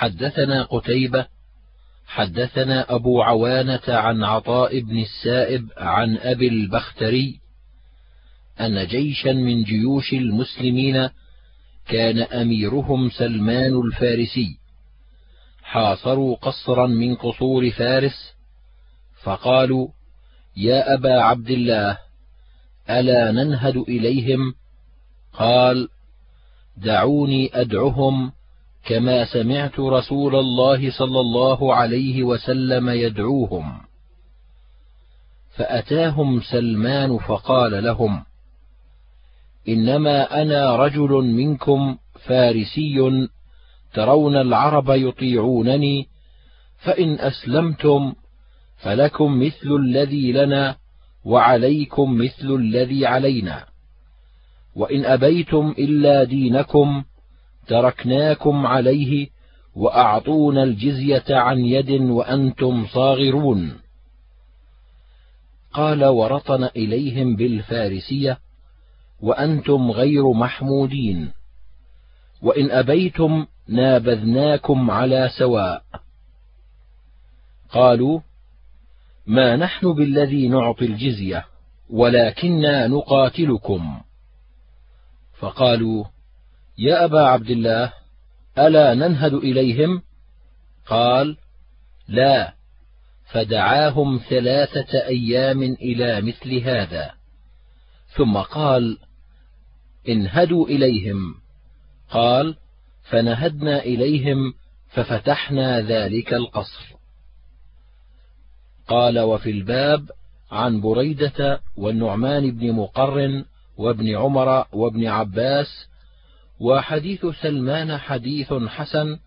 حدثنا قتيبة حدثنا أبو عوانة عن عطاء بن السائب عن أبي البختري أن جيشا من جيوش المسلمين كان أميرهم سلمان الفارسي. حاصروا قصرا من قصور فارس فقالوا يا أبا عبد الله ألا ننهد إليهم؟ قال دعوني أدعهم كما سمعت رسول الله صلى الله عليه وسلم يدعوهم. فأتاهم سلمان فقال لهم إنما أنا رجل منكم فارسي ترون العرب يطيعونني فإن أسلمتم فلكم مثل الذي لنا وعليكم مثل الذي علينا وإن أبيتم إلا دينكم تركناكم عليه وأعطونا الجزية عن يد وأنتم صاغرون. قال ورطن إليهم بالفارسية وأنتم غير محمودين. وإن أبيتم نابذناكم على سواء. قالوا ما نحن بالذي نعطي الجزية ولكنا نقاتلكم. فقالوا يا أبا عبد الله ألا ننهد إليهم؟ قال لا فدعاهم ثلاثة أيام إلى مثل هذا. ثم قال انهدوا إليهم. قال فنهدنا إليهم ففتحنا ذلك القصر. قال وفي الباب عن بريدة والنعمان بن مقرن وابن عمر وابن عباس وحديث سلمان حديث حسن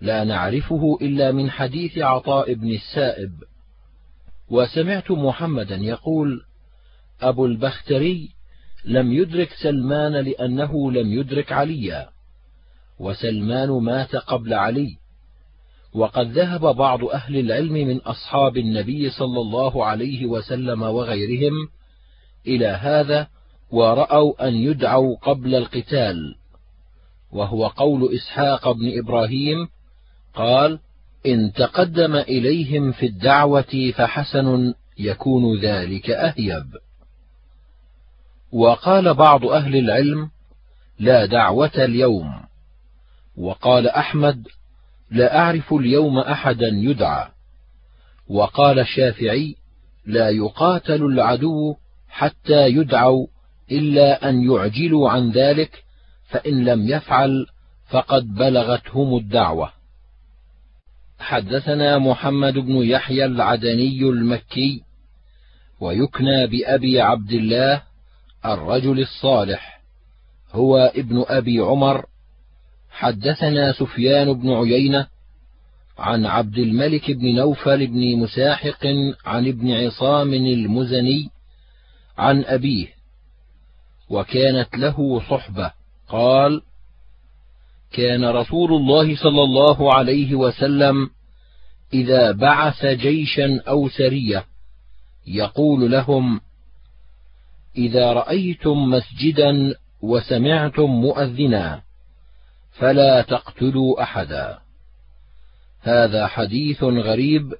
لا نعرفه إلا من حديث عطاء بن السائب. وسمعت محمدا يقول أبو البختري لم يدرك سلمان لأنه لم يدرك عليا وسلمان مات قبل علي. وقد ذهب بعض أهل العلم من أصحاب النبي صلى الله عليه وسلم وغيرهم إلى هذا ورأوا أن يدعوا قبل القتال. وهو قول إسحاق بن إبراهيم قال إن تقدم إليهم في الدعوة فحسن يكون ذلك أهيب وقال بعض أهل العلم لا دعوة اليوم. وقال أحمد لا أعرف اليوم أحدا يدعى. وقال الشافعي لا يقاتل العدو حتى يدعوا إلا أن يعجلوا عن ذلك فإن لم يفعل فقد بلغتهم الدعوة. حدثنا محمد بن يحيى العدني المكي ويكنى بأبي عبد الله الرجل الصالح هو ابن أبي عمر. حدثنا سفيان بن عيينة عن عبد الملك بن نوفل بن مساحق عن ابن عصام المزني عن أبيه وكانت له صحبة. قال كان رسول الله صلى الله عليه وسلم إذا بعث جيشا أو سرية يقول لهم إذا رأيتم مسجدا وسمعتم مؤذنا فلا تقتلوا أحدا. هذا حديث غريب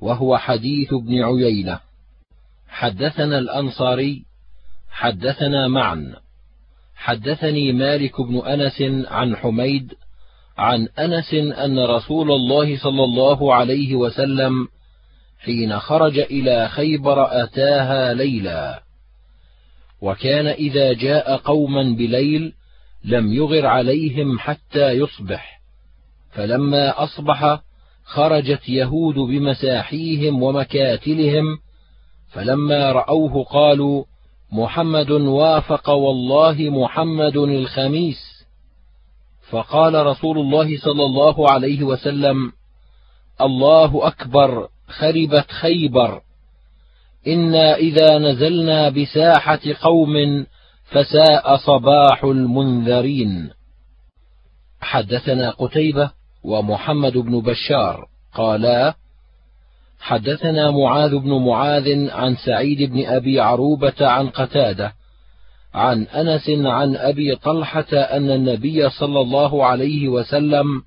وهو حديث ابن عيينة. حدثنا الأنصاري حدثنا معا. حدثني مالك بن أنس عن حميد عن أنس أن رسول الله صلى الله عليه وسلم حين خرج إلى خيبر أتاها ليلا وكان إذا جاء قوما بليل لم يغر عليهم حتى يصبح. فلما أصبح خرجت يهود بمساحيهم ومكاتلهم فلما رأوه قالوا محمد وافق والله محمد الخميس. فقال رسول الله صلى الله عليه وسلم الله أكبر خربت خيبر. إنا إذا نزلنا بساحة قوم فساء صباح المنذرين. حدثنا قتيبة ومحمد بن بشار قالا حدثنا معاذ بن معاذ عن سعيد بن أبي عروبة عن قتادة عن أنس عن أبي طلحة أن النبي صلى الله عليه وسلم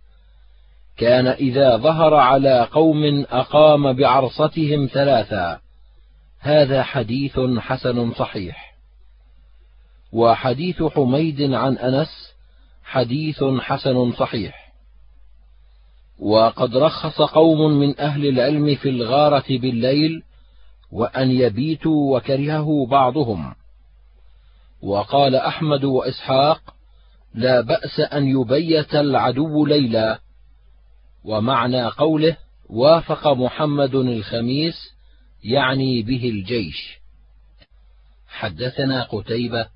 كان إذا ظهر على قوم أقام بعرصتهم ثلاثا. هذا حديث حسن صحيح. وحديث حميد عن أنس حديث حسن صحيح. وقد رخص قوم من أهل العلم في الغارة بالليل وأن يبيتوا وكرهه بعضهم. وقال أحمد وإسحاق لا بأس أن يبيت العدو ليلا. ومعنى قوله وافق محمد الخميس يعني به الجيش. حدثنا قتيبة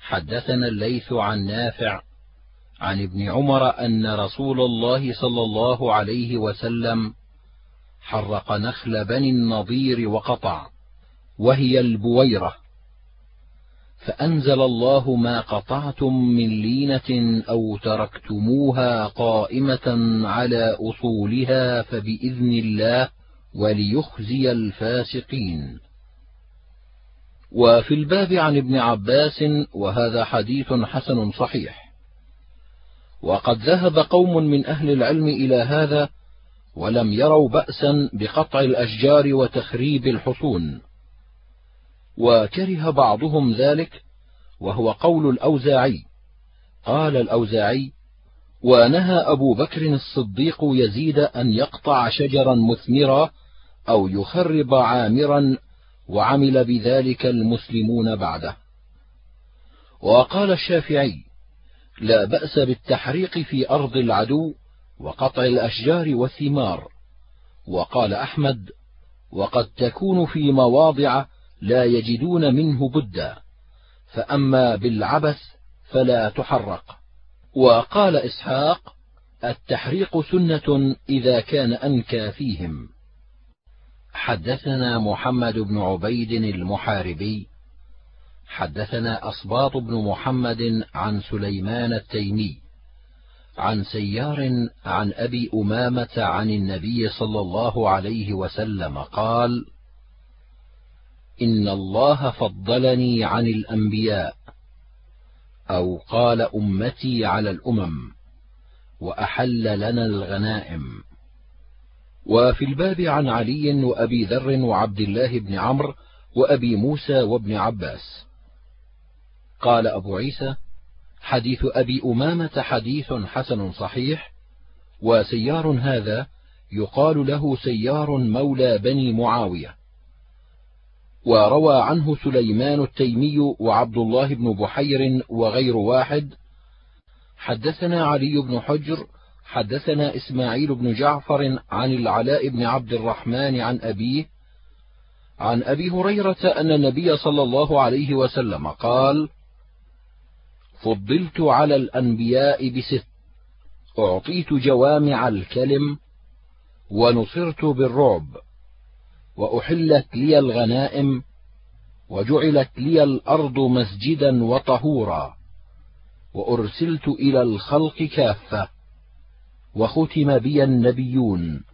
حدثنا الليث عن نافع عن ابن عمر أن رسول الله صلى الله عليه وسلم حرق نخل بني النضير وقطع وهي البويرة. فأنزل الله ما قطعتم من لينة أو تركتموها قائمة على أصولها فبإذن الله وليخزي الفاسقين. وفي الباب عن ابن عباس وهذا حديث حسن صحيح. وقد ذهب قوم من أهل العلم إلى هذا ولم يروا بأسا بقطع الأشجار وتخريب الحصون. وكره بعضهم ذلك وهو قول الأوزاعي. قال الأوزاعي ونهى أبو بكر الصديق يزيد أن يقطع شجرا مثمرا أو يخرب عامرا وعمل بذلك المسلمون بعده. وقال الشافعي لا بأس بالتحريق في أرض العدو وقطع الأشجار والثمار. وقال أحمد وقد تكون في مواضع لا يجدون منه بدا فأما بالعبث فلا تحرق. وقال إسحاق التحريق سنة إذا كان أنكى فيهم. حدثنا محمد بن عبيد المحاربي حدثنا أصباط بن محمد عن سليمان التيمي عن سيار عن أبي أمامة عن النبي صلى الله عليه وسلم قال إن الله فضلني عن الأنبياء أو قال أمتي على الأمم وأحل لنا الغنائم. وفي الباب عن علي وأبي ذر وعبد الله بن عمرو وأبي موسى وابن عباس. قال أبو عيسى حديث أبي أمامة حديث حسن صحيح وسيار هذا يقال له سيار مولى بني معاوية. وروى عنه سليمان التيمي وعبد الله بن بحير وغير واحد حدثنا علي بن حجر حدثنا إسماعيل بن جعفر عن العلاء بن عبد الرحمن عن أبيه عن أبي هريرة أن النبي صلى الله عليه وسلم قال فضلت على الأنبياء بست. أعطيت جوامع الكلم ونصرت بالرعب. وأحلت لي الغنائم وجعلت لي الأرض مسجدا وطهورا. وأرسلت إلى الخلق كافة. وختم بي النبيون.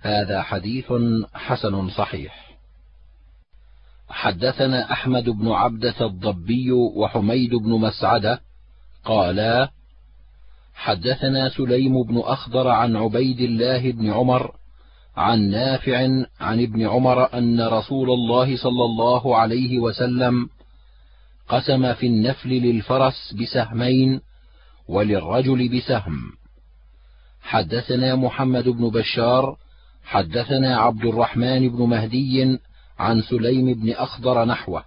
هذا حديث حسن صحيح. حدثنا أحمد بن عبدة الضبي وحميد بن مسعده قالا حدثنا سليم بن أخضر عن عبيد الله بن عمر عن نافع عن ابن عمر أن رسول الله صلى الله عليه وسلم قسم في النفل للفرس بسهمين وللرجل بسهم. حدثنا محمد بن بشار حدثنا عبد الرحمن بن مهدي عن سليم بن أخضر نحوه.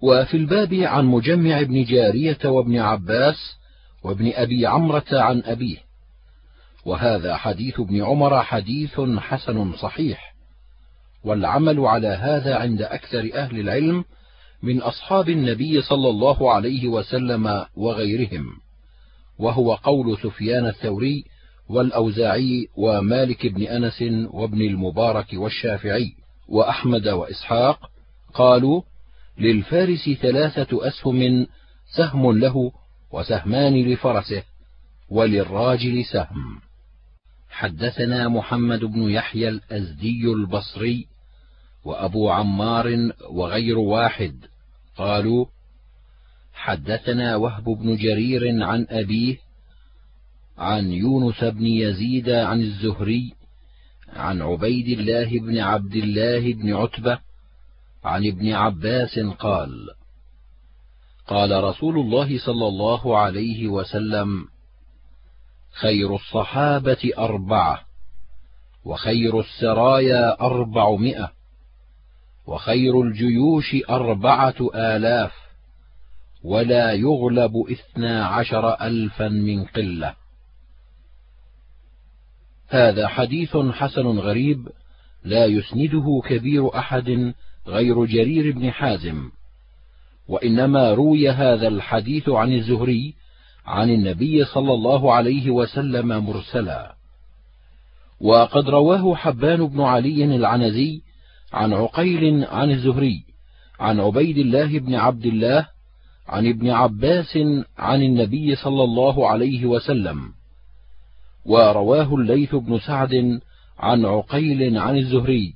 وفي الباب عن مجمع بن جارية وابن عباس وابن أبي عمرة عن أبيه. وهذا حديث ابن عمر حديث حسن صحيح. والعمل على هذا عند أكثر أهل العلم من أصحاب النبي صلى الله عليه وسلم وغيرهم. وهو قول سفيان الثوري والأوزاعي ومالك بن أنس وابن المبارك والشافعي. وأحمد وإسحاق قالوا للفارس ثلاثة أسهم سهم له وسهمان لفرسه وللراجل سهم. حدثنا محمد بن يحيى الأزدي البصري وأبو عمار وغير واحد قالوا حدثنا وهب بن جرير عن أبيه عن يونس بن يزيد عن الزهري عن عبيد الله بن عبد الله بن عتبة عن ابن عباس قال قال رسول الله صلى الله عليه وسلم خير الصحابة أربعة وخير السرايا أربعمائة وخير الجيوش أربعة آلاف ولا يغلب اثنا عشر ألفا من قلة. هذا حديث حسن غريب لا يسنده كبير أحد غير جرير بن حازم وإنما روي هذا الحديث عن الزهري عن النبي صلى الله عليه وسلم مرسلا. وقد رواه حبان بن علي العنزي عن عقيل عن الزهري عن عبيد الله بن عبد الله عن ابن عباس عن النبي صلى الله عليه وسلم. ورواه الليث بن سعد عن عقيل عن الزهري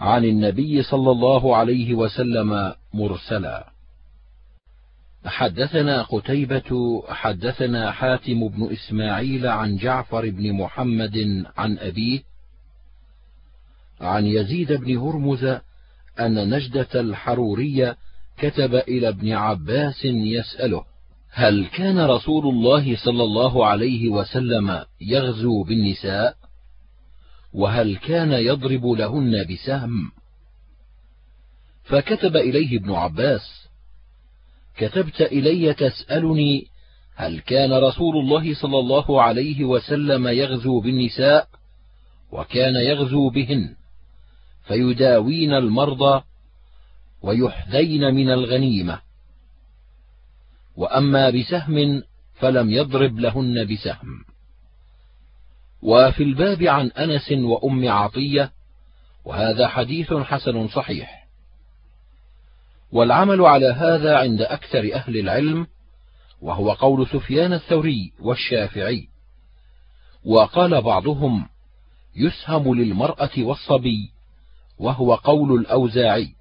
عن النبي صلى الله عليه وسلم مرسلا. حدثنا قتيبة حدثنا حاتم بن إسماعيل عن جعفر بن محمد عن أبيه عن يزيد بن هرمز أن نجدة الحرورية كتب إلى ابن عباس يسأله هل كان رسول الله صلى الله عليه وسلم يغزو بالنساء؟ وهل كان يضرب لهن بسهم؟ فكتب إليه ابن عباس كتبت إلي تسألني هل كان رسول الله صلى الله عليه وسلم يغزو بالنساء وكان يغزو بهن؟ فيداوين المرضى ويحذين من الغنيمة. وأما بسهم فلم يضرب لهن بسهم. وفي الباب عن أنس وأم عطية وهذا حديث حسن صحيح. والعمل على هذا عند أكثر أهل العلم وهو قول سفيان الثوري والشافعي. وقال بعضهم يسهم للمرأة والصبي وهو قول الأوزاعي.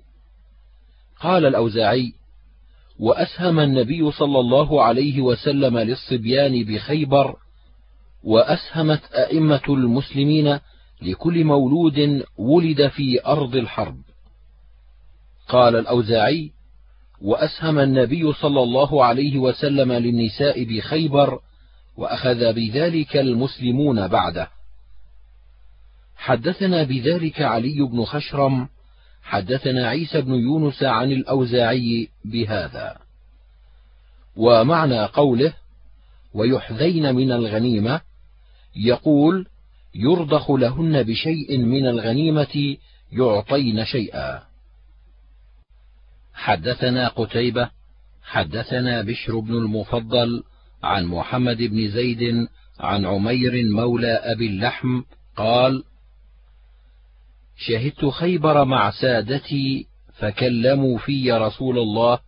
قال الأوزاعي وأسهم النبي صلى الله عليه وسلم للصبيان بخيبر وأسهمت أئمة المسلمين لكل مولود ولد في أرض الحرب. قال الأوزاعي وأسهم النبي صلى الله عليه وسلم للنساء بخيبر وأخذ بذلك المسلمون بعده. حدثنا بذلك علي بن خشرم حدثنا عيسى بن يونس عن الأوزاعي بهذا. ومعنى قوله ويحذين من الغنيمة يقول يرضخ لهن بشيء من الغنيمة يعطين شيئا. حدثنا قتيبة حدثنا بشر بن المفضل عن محمد بن زيد عن عمير مولى أبي اللحم قال شهدت خيبر مع سادتي فكلموا في رسول الله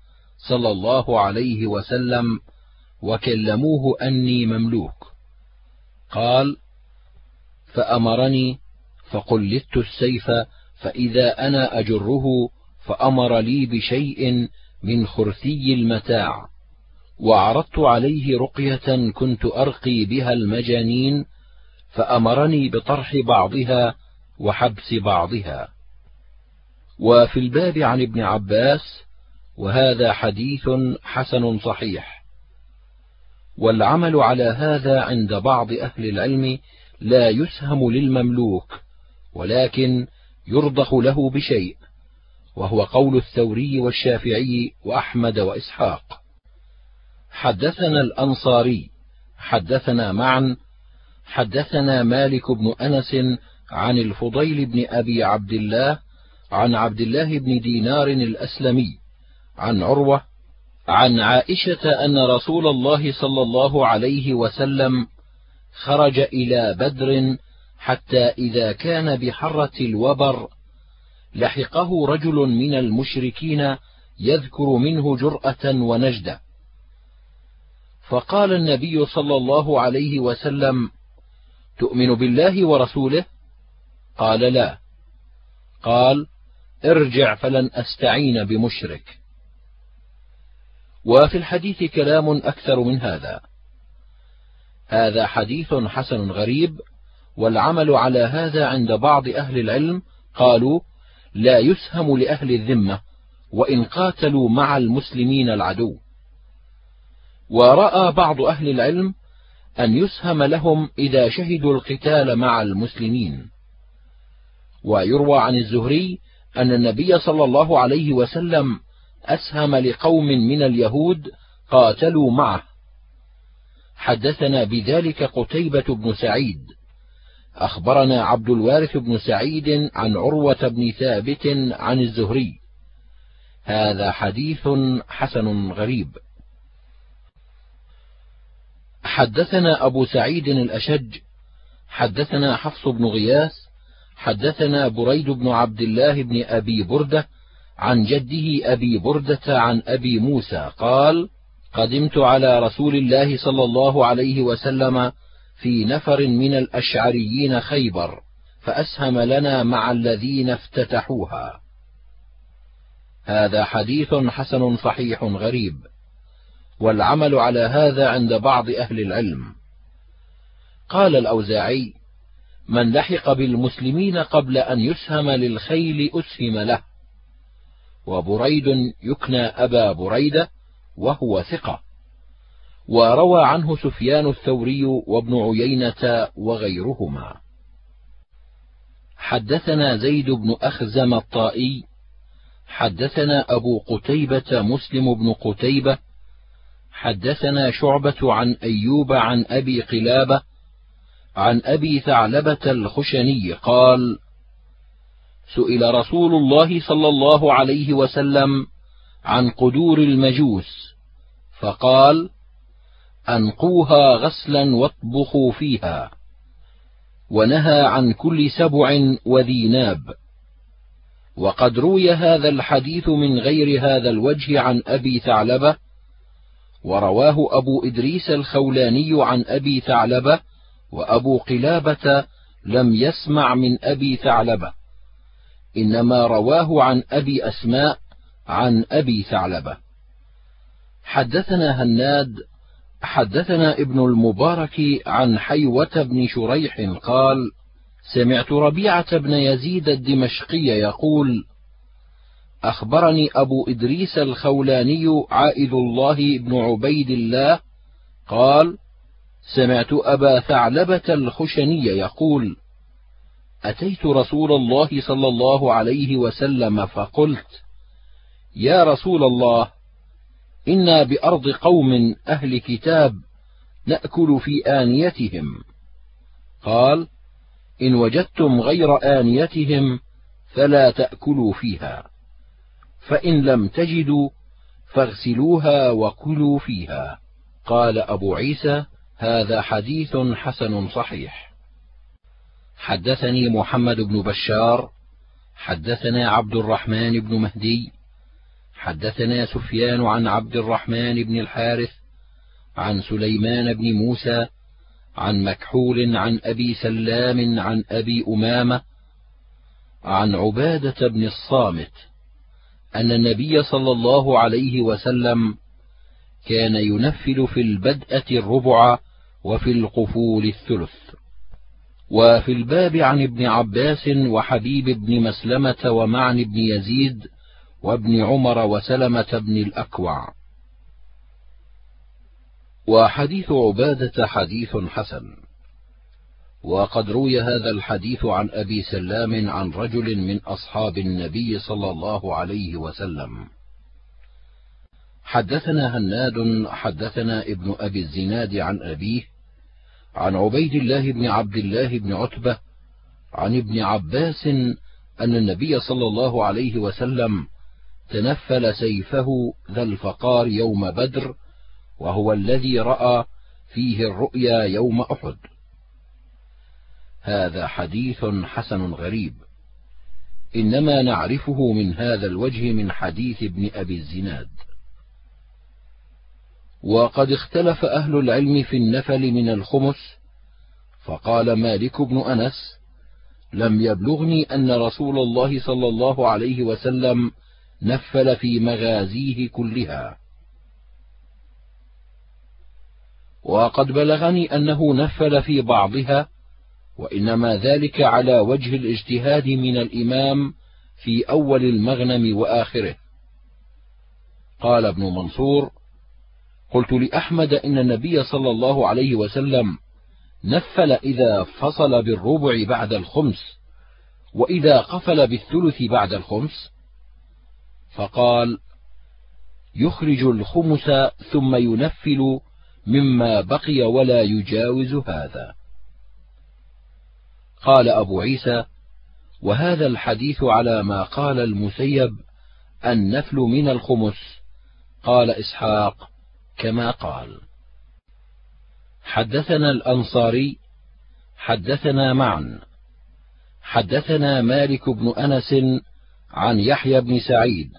صلى الله عليه وسلم وكلموه أني مملوك. قال فأمرني فقلدت السيف فإذا أنا أجره فأمر لي بشيء من خرثي المتاع. وعرضت عليه رقية كنت أرقي بها المجانين فأمرني بطرح بعضها وحبس بعضها. وفي الباب عن ابن عباس وهذا حديث حسن صحيح. والعمل على هذا عند بعض أهل العلم لا يسهم للمملوك ولكن يرضخ له بشيء وهو قول الثوري والشافعي وأحمد وإسحاق. حدثنا الأنصاري حدثنا معا حدثنا مالك بن أنس عن الفضيل بن أبي عبد الله عن عبد الله بن دينار الأسلمي عن عروة عن عائشة أن رسول الله صلى الله عليه وسلم خرج إلى بدر حتى إذا كان بحرة الوبر لحقه رجل من المشركين يذكر منه جرأة ونجدة. فقال النبي صلى الله عليه وسلم تؤمن بالله ورسوله قال لا. قال ارجع فلن أستعين بمشرك. وفي الحديث كلام أكثر من هذا. هذا حديث حسن غريب والعمل على هذا عند بعض أهل العلم قالوا لا يسهم لأهل الذمة وإن قاتلوا مع المسلمين العدو. ورأى بعض أهل العلم أن يسهم لهم إذا شهدوا القتال مع المسلمين. ويروى عن الزهري أن النبي صلى الله عليه وسلم أسهم لقوم من اليهود قاتلوا معه. حدثنا بذلك قتيبة بن سعيد. أخبرنا عبد الوارث بن سعيد عن عروة بن ثابت عن الزهري. هذا حديث حسن غريب. حدثنا أبو سعيد الأشج. حدثنا حفص بن غياث حدثنا بريد بن عبد الله بن أبي بردة عن جده أبي بردة عن أبي موسى قال قدمت على رسول الله صلى الله عليه وسلم في نفر من الأشعريين خيبر فأسهم لنا مع الذين افتتحوها. هذا حديث حسن صحيح غريب والعمل على هذا عند بعض أهل العلم. قال الأوزاعي من لحق بالمسلمين قبل أن يسهم للخيل أسهم له. وبريد يكنى أبا بريدة وهو ثقة. وروى عنه سفيان الثوري وابن عيينة وغيرهما. حدثنا زيد بن أخزم الطائي. حدثنا أبو قتيبة مسلم بن قتيبة. حدثنا شعبة عن أيوب عن أبي قلابة. عن أبي ثعلبة الخشني قال سئل رسول الله صلى الله عليه وسلم عن قدور المجوس فقال أنقوها غسلا واطبخوا فيها. ونهى عن كل سبع وذي ناب وقد روي هذا الحديث من غير هذا الوجه عن أبي ثعلبة ورواه أبو إدريس الخولاني عن أبي ثعلبة وأبو قلابة لم يسمع من أبي ثعلبة إنما رواه عن أبي أسماء عن أبي ثعلبة. حدثنا هناد حدثنا ابن المبارك عن حيوة بن شريح قال سمعت ربيعة بن يزيد الدمشقي يقول أخبرني أبو إدريس الخولاني عائد الله بن عبيد الله قال سمعت أبا ثعلبة الخشني يقول أتيت رسول الله صلى الله عليه وسلم فقلت يا رسول الله إنا بأرض قوم أهل كتاب نأكل في آنيتهم. قال إن وجدتم غير آنيتهم فلا تأكلوا فيها فإن لم تجدوا فاغسلوها وكلوا فيها. قال أبو عيسى هذا حديث حسن صحيح. حدثني محمد بن بشار حدثنا عبد الرحمن بن مهدي حدثنا سفيان عن عبد الرحمن بن الحارث عن سليمان بن موسى عن مكحول عن أبي سلام عن أبي أمامة عن عبادة بن الصامت أن النبي صلى الله عليه وسلم كان ينفل في البدأة الربع وفي القفول الثلث. وفي الباب عن ابن عباس وحبيب بن مسلمة ومعن بن يزيد وابن عمر وسلمة بن الأكوع. وحديث عبادة حديث حسن. وقد روي هذا الحديث عن أبي سلام عن رجل من أصحاب النبي صلى الله عليه وسلم. حدثنا هناد حدثنا ابن أبي الزناد عن أبيه عن عبيد الله بن عبد الله بن عتبة عن ابن عباس أن النبي صلى الله عليه وسلم تنفل سيفه ذا الفقار يوم بدر وهو الذي رأى فيه الرؤيا يوم أحد. هذا حديث حسن غريب. إنما نعرفه من هذا الوجه من حديث ابن أبي الزناد. وقد اختلف أهل العلم في النفل من الخمس فقال مالك بن أنس لم يبلغني أن رسول الله صلى الله عليه وسلم نفل في مغازيه كلها. وقد بلغني أنه نفل في بعضها وإنما ذلك على وجه الاجتهاد من الإمام في أول المغنم وآخره. قال ابن منصور قلت لأحمد إن النبي صلى الله عليه وسلم نفل إذا فصل بالربع بعد الخمس وإذا قفل بالثلث بعد الخمس. فقال يخرج الخمس ثم ينفل مما بقي ولا يجاوز هذا. قال أبو عيسى وهذا الحديث على ما قال المسيب النفل من الخمس. قال إسحاق كما قال. حدثنا الأنصاري حدثنا معا حدثنا مالك بن أنس عن يحيى بن سعيد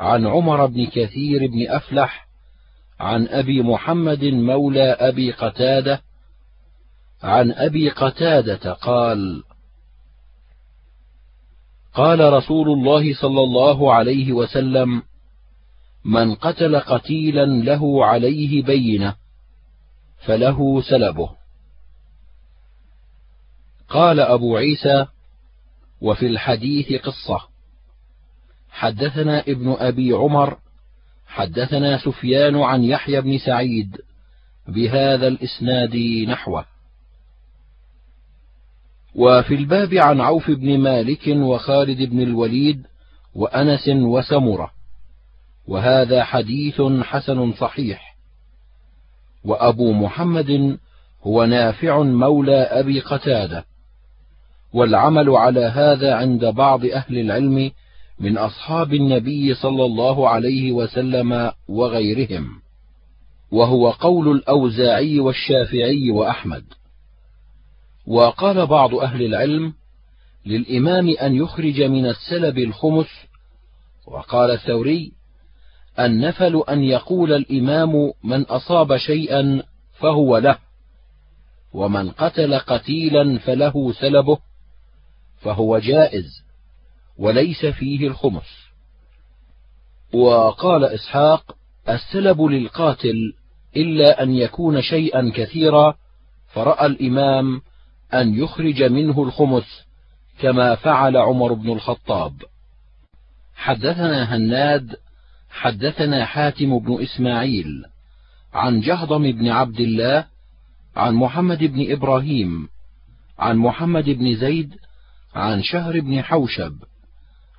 عن عمر بن كثير بن أفلح عن أبي محمد مولى أبي قتادة عن أبي قتادة قال قال رسول الله صلى الله عليه وسلم من قتل قتيلا له عليه بينة فله سلبه. قال أبو عيسى وفي الحديث قصة حدثنا ابن أبي عمر حدثنا سفيان عن يحيى بن سعيد بهذا الإسناد نحوه. وفي الباب عن عوف بن مالك وخالد بن الوليد وأنس وسمرة. وهذا حديث حسن صحيح. وأبو محمد هو نافع مولى أبي قتادة. والعمل على هذا عند بعض أهل العلم من أصحاب النبي صلى الله عليه وسلم وغيرهم. وهو قول الأوزاعي والشافعي وأحمد. وقال بعض أهل العلم للإمام أن يخرج من السلب الخمس وقال الثوري النفل أن يقول الإمام من أصاب شيئا فهو له ومن قتل قتيلا فله سلبه فهو جائز وليس فيه الخمس. وقال إسحاق السلب للقاتل إلا أن يكون شيئا كثيرا فرأى الإمام أن يخرج منه الخمس كما فعل عمر بن الخطاب. حدثنا هناد حدثنا حاتم بن إسماعيل عن جهضم بن عبد الله عن محمد بن إبراهيم عن محمد بن زيد عن شهر بن حوشب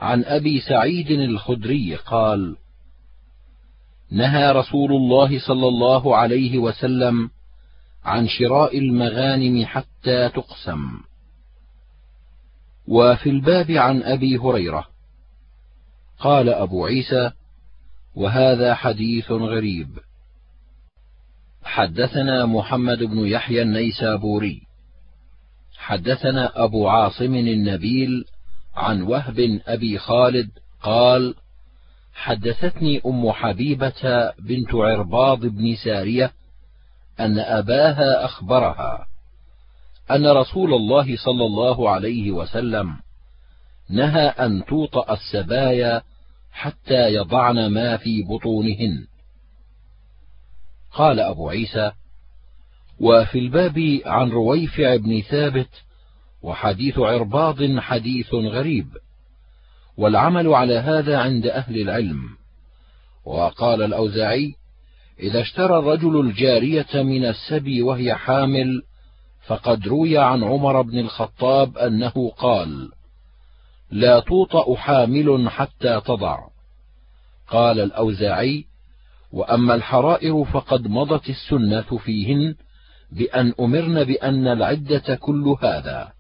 عن أبي سعيد الخدري قال نهى رسول الله صلى الله عليه وسلم عن شراء المغانم حتى تقسم. وفي الباب عن أبي هريرة قال أبو عيسى وهذا حديث غريب. حدثنا محمد بن يحيى النيسابوري. حدثنا أبو عاصم النبيل عن وهب أبي خالد قال حدثتني أم حبيبة بنت عرباض بن سارية أن أباها أخبرها أن رسول الله صلى الله عليه وسلم نهى أن توطأ السبايا حتى يضعن ما في بطونهن. قال أبو عيسى وفي الباب عن رويفع بن ثابت وحديث عرباض حديث غريب والعمل على هذا عند أهل العلم. وقال الأوزاعي إذا اشترى الرجل الجارية من السبي وهي حامل فقد روي عن عمر بن الخطاب أنه قال لا توطأ حامل حتى تضع. قال الأوزاعي وأما الحرائر فقد مضت السنة فيهن بأن أمرن بأن العدة كل هذا.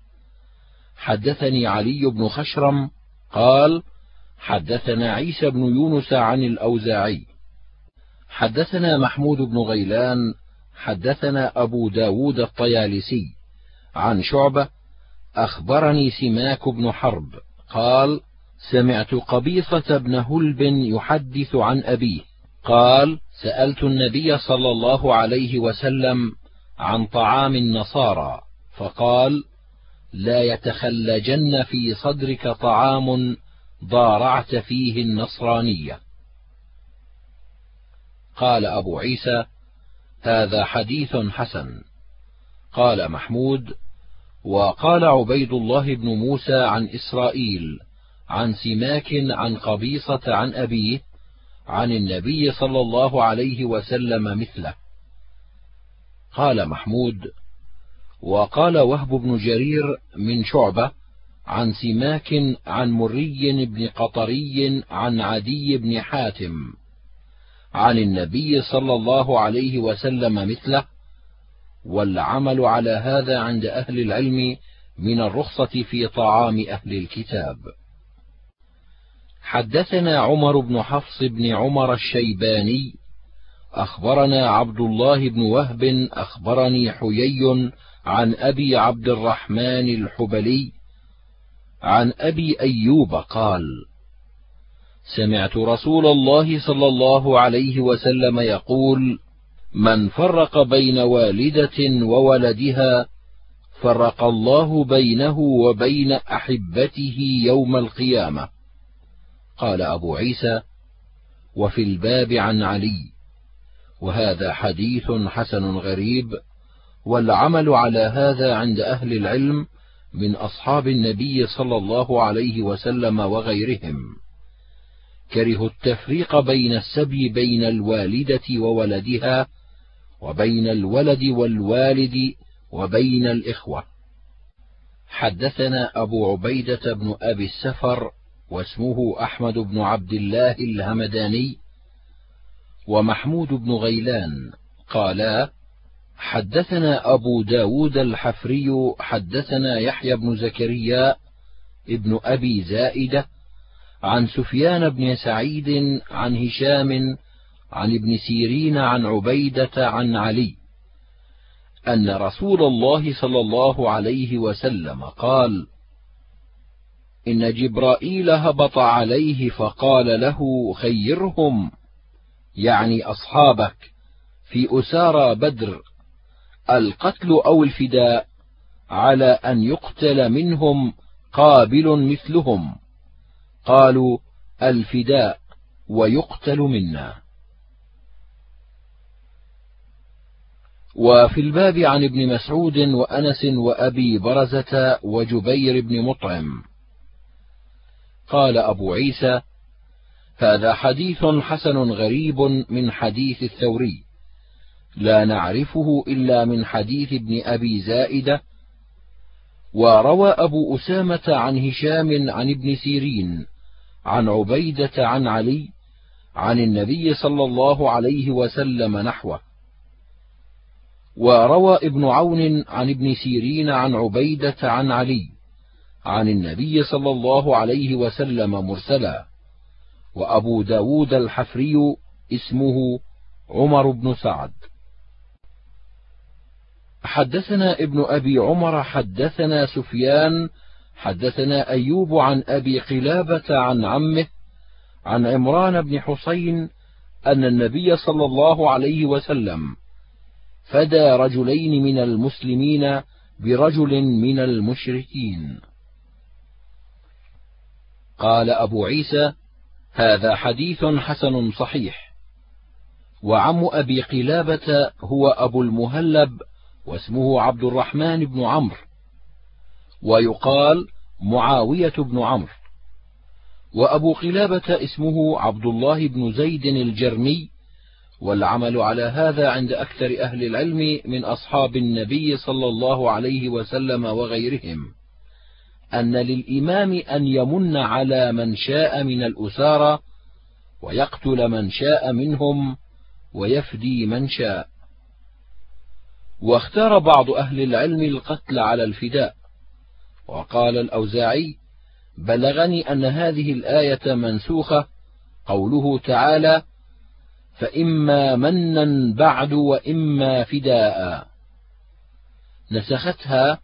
حدثني علي بن خشرم قال حدثنا عيسى بن يونس عن الأوزاعي. حدثنا محمود بن غيلان حدثنا أبو داود الطيالسي عن شعبة أخبرني سماك بن حرب. قال سمعت قبيصة بن هلب يحدث عن أبيه. قال سألت النبي صلى الله عليه وسلم عن طعام النصارى فقال لا يتخلجن في صدرك طعام ضارعت فيه النصرانية. قال أبو عيسى هذا حديث حسن. قال محمود وقال عبيد الله بن موسى عن إسرائيل عن سماك عن قبيصة عن أبيه عن النبي صلى الله عليه وسلم مثله. قال محمود وقال وهب بن جرير من شعبة عن سماك عن مري بن قطري عن عدي بن حاتم عن النبي صلى الله عليه وسلم مثله والعمل على هذا عند أهل العلم من الرخصة في طعام أهل الكتاب. حدثنا عمر بن حفص بن عمر الشيباني أخبرنا عبد الله بن وهب أخبرني حيي عن أبي عبد الرحمن الحبلي عن أبي أيوب قال سمعت رسول الله صلى الله عليه وسلم يقول من فرق بين والدة وولدها فرق الله بينه وبين أحبته يوم القيامة. قال أبو عيسى وفي الباب عن علي وهذا حديث حسن غريب والعمل على هذا عند أهل العلم من أصحاب النبي صلى الله عليه وسلم وغيرهم. كرهوا التفريق بين السبي بين الوالدة وولدها وبين الولد والوالد وبين الإخوة. حدثنا أبو عبيدة بن أبي السفر واسمه أحمد بن عبد الله الهمداني ومحمود بن غيلان قالا حدثنا أبو داود الحفري حدثنا يحيى بن زكريا ابن أبي زائدة عن سفيان بن سعيد عن هشام عن ابن سيرين عن عبيدة عن علي أن رسول الله صلى الله عليه وسلم قال: إن جبرائيل هبط عليه فقال له خيرهم يعني أصحابك في أسارى بدر القتل أو الفداء على أن يقتل منهم قابل مثلهم قالوا الفداء ويقتل منا. وفي الباب عن ابن مسعود وأنس وأبي برزة وجبير بن مطعم. قال أبو عيسى هذا حديث حسن غريب من حديث الثوري لا نعرفه إلا من حديث ابن أبي زائدة وروى أبو أسامة عن هشام عن ابن سيرين عن عبيدة عن علي عن النبي صلى الله عليه وسلم نحوه وروى ابن عون عن ابن سيرين عن عبيدة عن علي عن النبي صلى الله عليه وسلم مرسلا وأبو داود الحفري اسمه عمر بن سعد. حدثنا ابن أبي عمر حدثنا سفيان حدثنا أيوب عن أبي قلابة عن عمه عن عمران بن حسين أن النبي صلى الله عليه وسلم فدى رجلين من المسلمين برجل من المشركين. قال أبو عيسى هذا حديث حسن صحيح. وعم أبي قلابة هو أبو المهلب واسمه عبد الرحمن بن عمرو. ويقال معاوية بن عمرو. وأبو قلابة اسمه عبد الله بن زيد الجرمي والعمل على هذا عند أكثر أهل العلم من أصحاب النبي صلى الله عليه وسلم وغيرهم أن للإمام أن يمن على من شاء من الأسارى ويقتل من شاء منهم ويفدي من شاء. واختار بعض أهل العلم القتل على الفداء وقال الأوزاعي بلغني أن هذه الآية منسوخة قوله تعالى فإما منا بعد وإما فداء. نسختها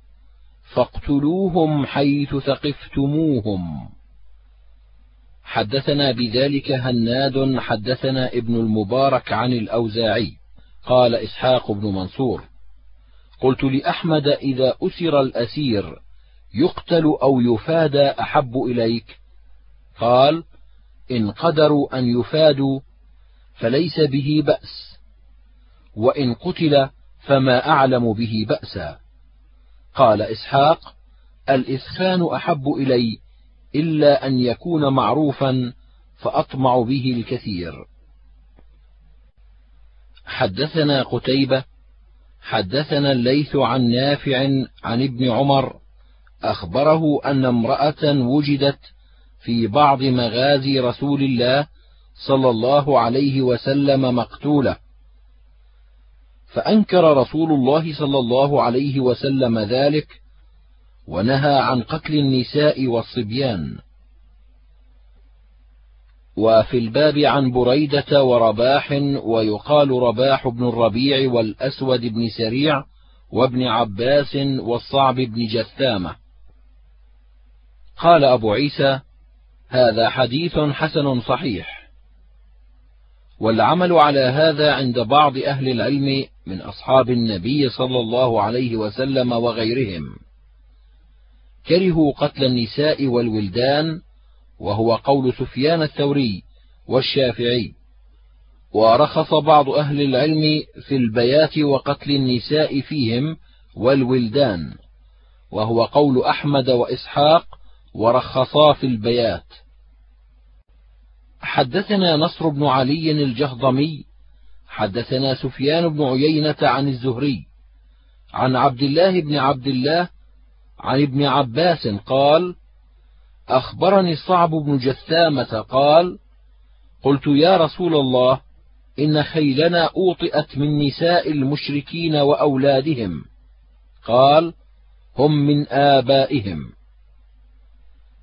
فاقتلوهم حيث ثقفتموهم. حدثنا بذلك هناد حدثنا ابن المبارك عن الأوزاعي قال إسحاق بن منصور قلت لأحمد إذا أسر الأسير يقتل أو يفادى أحب إليك؟ قال إن قدروا أن يفادوا فليس به بأس وإن قتل فما أعلم به بأسا. قال إسحاق الإسخان أحب إلي إلا أن يكون معروفا فأطمع به الكثير. حدثنا قتيبة حدثنا الليث عن نافع عن ابن عمر أخبره أن امرأة وجدت في بعض مغازي رسول الله صلى الله عليه وسلم مقتولة. فأنكر رسول الله صلى الله عليه وسلم ذلك ونهى عن قتل النساء والصبيان. وفي الباب عن بريدة ورباح ويقال رباح بن الربيع والأسود بن سريع وابن عباس والصعب بن جثامة. قال أبو عيسى هذا حديث حسن صحيح. والعمل على هذا عند بعض أهل العلم من أصحاب النبي صلى الله عليه وسلم وغيرهم. كرهوا قتل النساء والولدان وهو قول سفيان الثوري والشافعي. ورخص بعض أهل العلم في البيات وقتل النساء فيهم والولدان وهو قول أحمد وإسحاق ورخصا في البيات. حدثنا نصر بن علي الجهضمي حدثنا سفيان بن عيينة عن الزهري عن عبد الله بن عبد الله عن ابن عباس قال أخبرني الصعب بن جثامة قال قلت يا رسول الله إن خيلنا أوطئت من نساء المشركين وأولادهم. قال هم من آبائهم.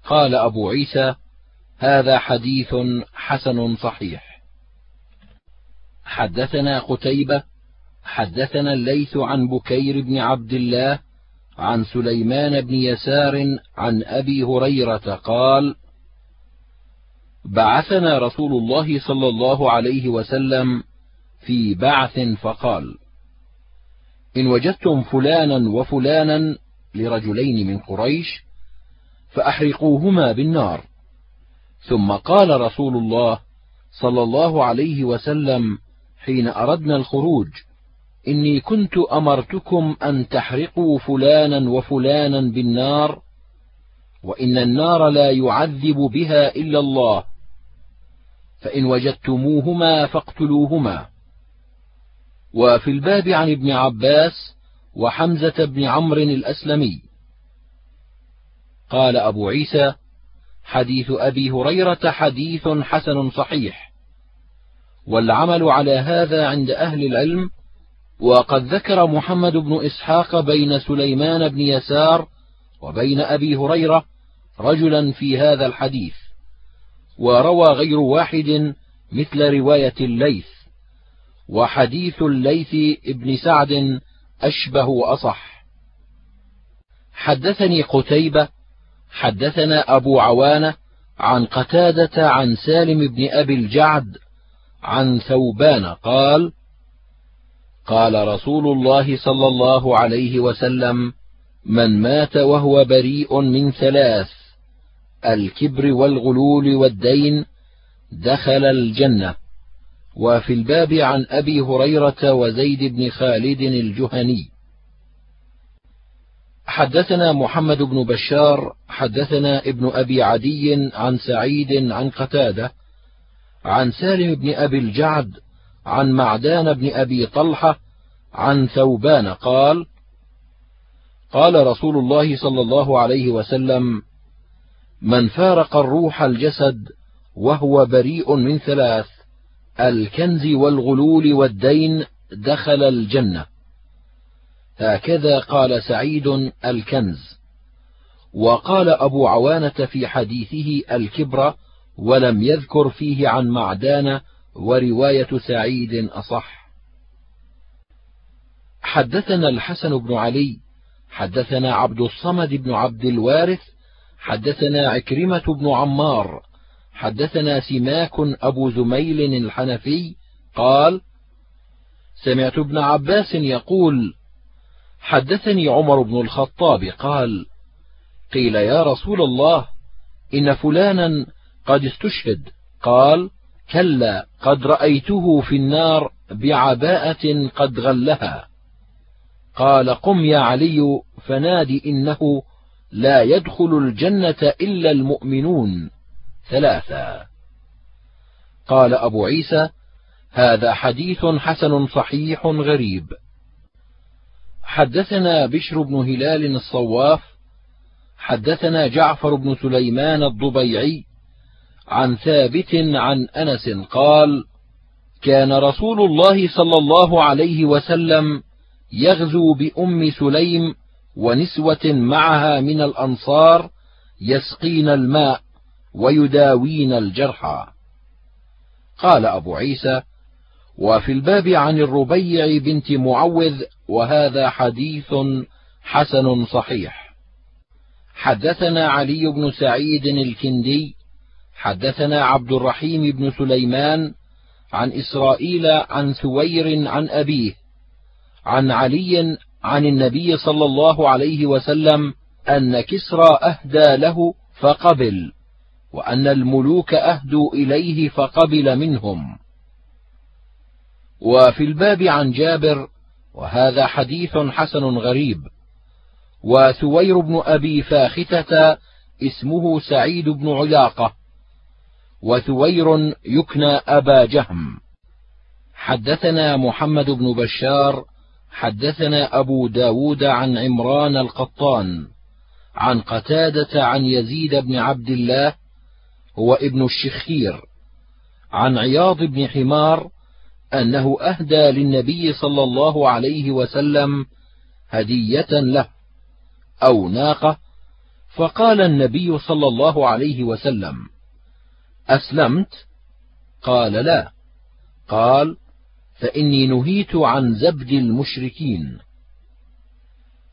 قال أبو عيسى هذا حديث حسن صحيح. حدثنا قتيبة حدثنا الليث عن بكير بن عبد الله عن سليمان بن يسار عن أبي هريرة قال بعثنا رسول الله صلى الله عليه وسلم في بعث فقال إن وجدتم فلانا وفلانا لرجلين من قريش فأحرقوهما بالنار. ثم قال رسول الله صلى الله عليه وسلم حين أردنا الخروج إني كنت أمرتكم أن تحرقوا فلانا وفلانا بالنار وإن النار لا يعذب بها إلا الله فإن وجدتموهما فاقتلوهما. وفي الباب عن ابن عباس وحمزة بن عمرو الأسلمي. قال أبو عيسى حديث أبي هريرة حديث حسن صحيح. والعمل على هذا عند أهل العلم وقد ذكر محمد بن إسحاق بين سليمان بن يسار وبين أبي هريرة رجلا في هذا الحديث وروى غير واحد مثل رواية الليث وحديث الليث ابن سعد أشبه وأصح. حدثني قتيبة حدثنا أبو عوانة عن قتادة عن سالم بن أبي الجعد عن ثوبان قال قال رسول الله صلى الله عليه وسلم من مات وهو بريء من ثلاث الكبر والغلول والدين دخل الجنة. وفي الباب عن أبي هريرة وزيد بن خالد الجهني. حدثنا محمد بن بشار حدثنا ابن أبي عدي عن سعيد عن قتادة عن سالم بن أبي الجعد عن معدان بن أبي طلحة عن ثوبان قال قال رسول الله صلى الله عليه وسلم من فارق الروح الجسد وهو بريء من ثلاث الكنز والغلول والدين دخل الجنة. هكذا قال سعيد الكنز. وقال أبو عوانة في حديثه الكبر ولم يذكر فيه عن معدان ورواية سعيد أصح. حدثنا الحسن بن علي حدثنا عبد الصمد بن عبد الوارث حدثنا عكرمة بن عمار حدثنا سماك أبو زميل الحنفي قال سمعت ابن عباس يقول حدثني عمر بن الخطاب قال قيل يا رسول الله إن فلانا قد استشهد. قال كلا قد رأيته في النار بعباءة قد غلها. قال قم يا علي فنادي إنه لا يدخل الجنة إلا المؤمنون. ثلاثا. قال أبو عيسى هذا حديث حسن صحيح غريب. حدثنا بشر بن هلال الصواف حدثنا جعفر بن سليمان الضبيعي عن ثابت عن أنس قال كان رسول الله صلى الله عليه وسلم يغزو بأم سليم ونسوة معها من الأنصار يسقين الماء ويداوين الجرحى. قال أبو عيسى وفي الباب عن الربيع بنت معوذ وهذا حديث حسن صحيح. حدثنا علي بن سعيد الكندي حدثنا عبد الرحيم بن سليمان عن إسرائيل عن ثوير عن أبيه عن علي عن النبي صلى الله عليه وسلم أن كسرى أهدى له فقبل وأن الملوك أهدوا إليه فقبل منهم. وفي الباب عن جابر وهذا حديث حسن غريب. وثوير بن أبي فاختة اسمه سعيد بن علاقة وثوير يكنى أبا جهم. حدثنا محمد بن بشار حدثنا أبو داود عن عمران القطان عن قتادة عن يزيد بن عبد الله هو ابن الشخير عن عياض بن حمار أنه أهدى للنبي صلى الله عليه وسلم هدية له أو ناقة فقال النبي صلى الله عليه وسلم أسلمت؟ قال لا. قال فإني نهيت عن زبد المشركين.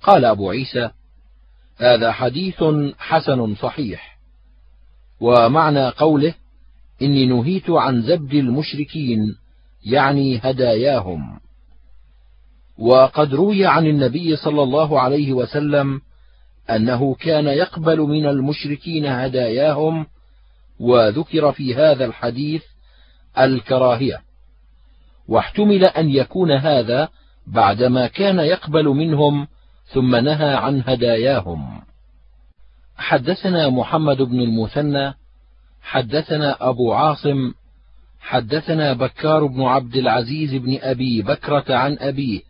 قال أبو عيسى هذا حديث حسن صحيح ومعنى قوله إني نهيت عن زبد المشركين يعني هداياهم. وقد روي عن النبي صلى الله عليه وسلم أنه كان يقبل من المشركين هداياهم وذكر في هذا الحديث الكراهية. واحتمل أن يكون هذا بعدما كان يقبل منهم ثم نهى عن هداياهم. حدثنا محمد بن المثنى حدثنا أبو عاصم حدثنا بكار بن عبد العزيز بن أبي بكرة عن أبيه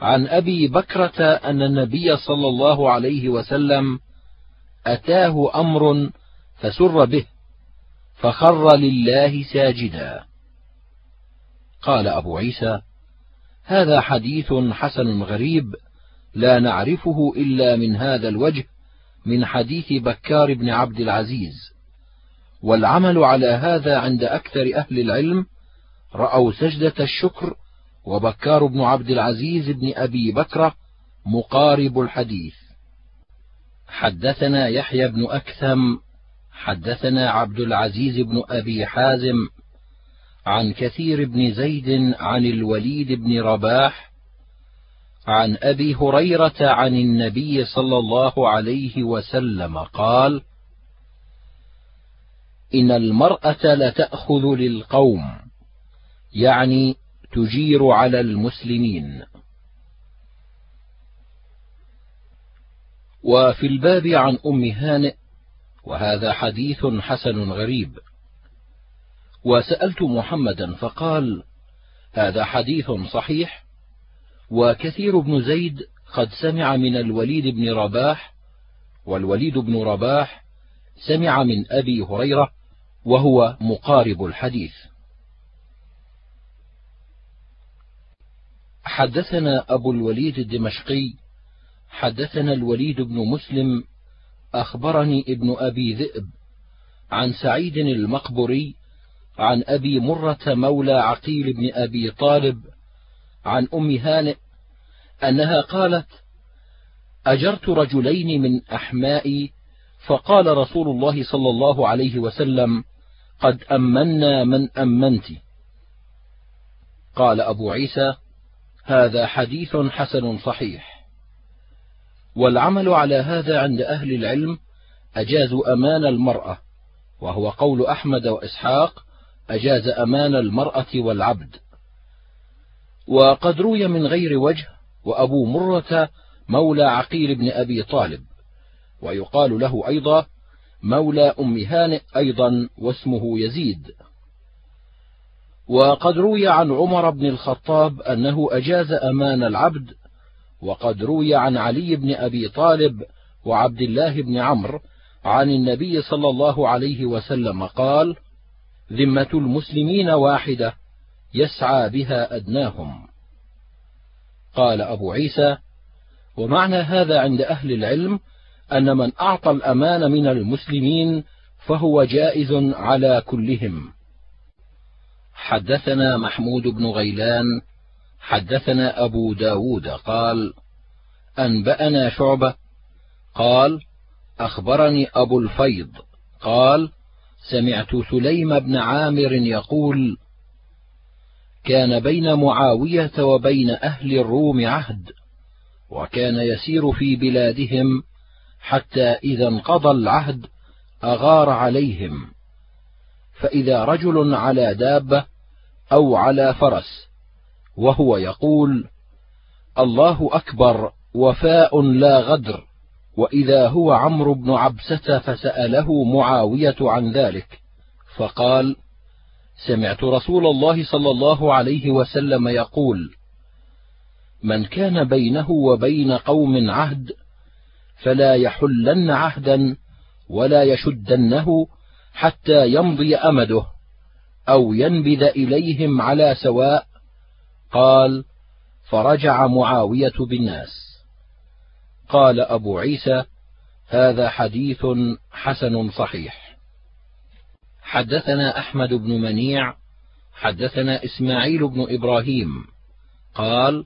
عن أبي بكرة أن النبي صلى الله عليه وسلم أتاه أمر فسر به فخر لله ساجدا. قال أبو عيسى هذا حديث حسن غريب لا نعرفه إلا من هذا الوجه من حديث بكار بن عبد العزيز. والعمل على هذا عند أكثر أهل العلم رأوا سجدة الشكر وبكار بن عبد العزيز بن أبي بكرة مقارب الحديث. حدثنا يحيى بن أكثم حدثنا عبد العزيز بن أبي حازم عن كثير بن زيد عن الوليد بن رباح عن أبي هريرة عن النبي صلى الله عليه وسلم قال: إن المرأة لتأخذ للقوم يعني تجير على المسلمين. وفي الباب عن أم هانئ وهذا حديث حسن غريب. وسألت محمدا فقال هذا حديث صحيح وكثير بن زيد قد سمع من الوليد بن رباح والوليد بن رباح سمع من أبي هريرة وهو مقارب الحديث. حدثنا أبو الوليد الدمشقي حدثنا الوليد بن مسلم أخبرني ابن أبي ذئب عن سعيد المقبري عن أبي مرة مولى عقيل بن أبي طالب عن أم هانئ أنها قالت أجرت رجلين من أحمائي فقال رسول الله صلى الله عليه وسلم قد أمنا من أمنت. قال أبو عيسى هذا حديث حسن صحيح. والعمل على هذا عند أهل العلم أجازوا أمان المرأة وهو قول أحمد وإسحاق أجاز أمان المرأة والعبد. وقد روي من غير وجه وأبو مرة مولى عقيل بن أبي طالب ويقال له أيضا مولى أم هانئ أيضا واسمه يزيد. وقد روي عن عمر بن الخطاب أنه أجاز أمان العبد وقد روي عن علي بن أبي طالب وعبد الله بن عمرو عن النبي صلى الله عليه وسلم قال ذمة المسلمين واحدة يسعى بها أدناهم. قال أبو عيسى ومعنى هذا عند أهل العلم أن من أعطى الأمان من المسلمين فهو جائز على كلهم. حدثنا محمود بن غيلان حدثنا أبو داود قال أنبأنا شعبة قال أخبرني أبو الفيض قال سمعت سليم بن عامر يقول كان بين معاوية وبين أهل الروم عهد وكان يسير في بلادهم حتى إذا انقضى العهد أغار عليهم. فإذا رجل على دابة أو على فرس وهو يقول الله أكبر وفاء لا غدر وإذا هو عمرو بن عبسة فسأله معاوية عن ذلك فقال سمعت رسول الله صلى الله عليه وسلم يقول من كان بينه وبين قوم عهد فلا يحلن عهدا ولا يشدنه حتى يمضي أمده أو ينبذ إليهم على سواء. قال فرجع معاوية بالناس. قال أبو عيسى هذا حديث حسن صحيح. حدثنا أحمد بن منيع حدثنا إسماعيل بن إبراهيم قال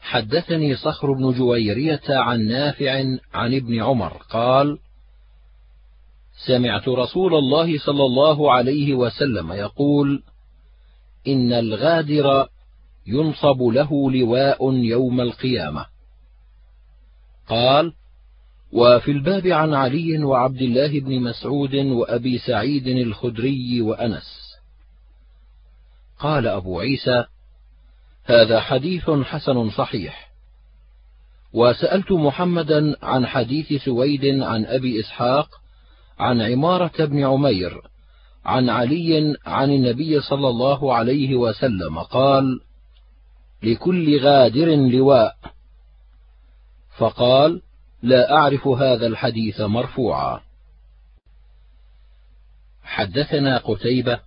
حدثني صخر بن جويرية عن نافع عن ابن عمر قال سمعت رسول الله صلى الله عليه وسلم يقول إن الغادر ينصب له لواء يوم القيامة. قال وفي الباب عن علي وعبد الله بن مسعود وأبي سعيد الخدري وأنس. قال أبو عيسى هذا حديث حسن صحيح. وسألت محمدا عن حديث سويد عن أبي إسحاق عن عمارة بن عمير عن علي عن النبي صلى الله عليه وسلم قال لكل غادر لواء. فقال لا أعرف هذا الحديث مرفوعا. حدثنا قتيبة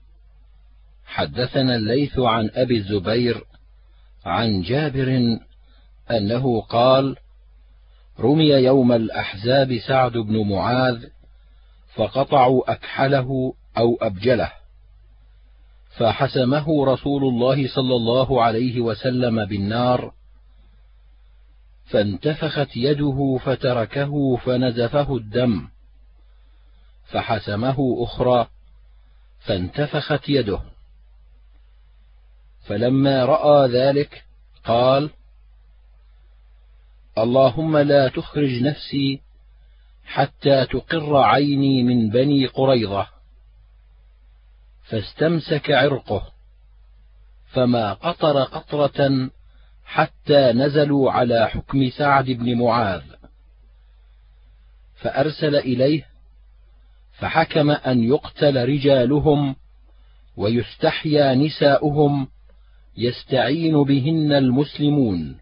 حدثنا الليث عن أبي الزبير عن جابر أنه قال رمي يوم الأحزاب سعد بن معاذ فقطعوا أكحله أو أبجله فحسمه رسول الله صلى الله عليه وسلم بالنار فانتفخت يده فتركه فنزفه الدم فحسمه أخرى فانتفخت يده. فلما رأى ذلك قال اللهم لا تخرج نفسي حتى تقر عيني من بني قريظة فاستمسك عرقه فما قطر قطرة حتى نزلوا على حكم سعد بن معاذ. فأرسل إليه فحكم أن يقتل رجالهم ويستحيا نساؤهم يستعين بهن المسلمون.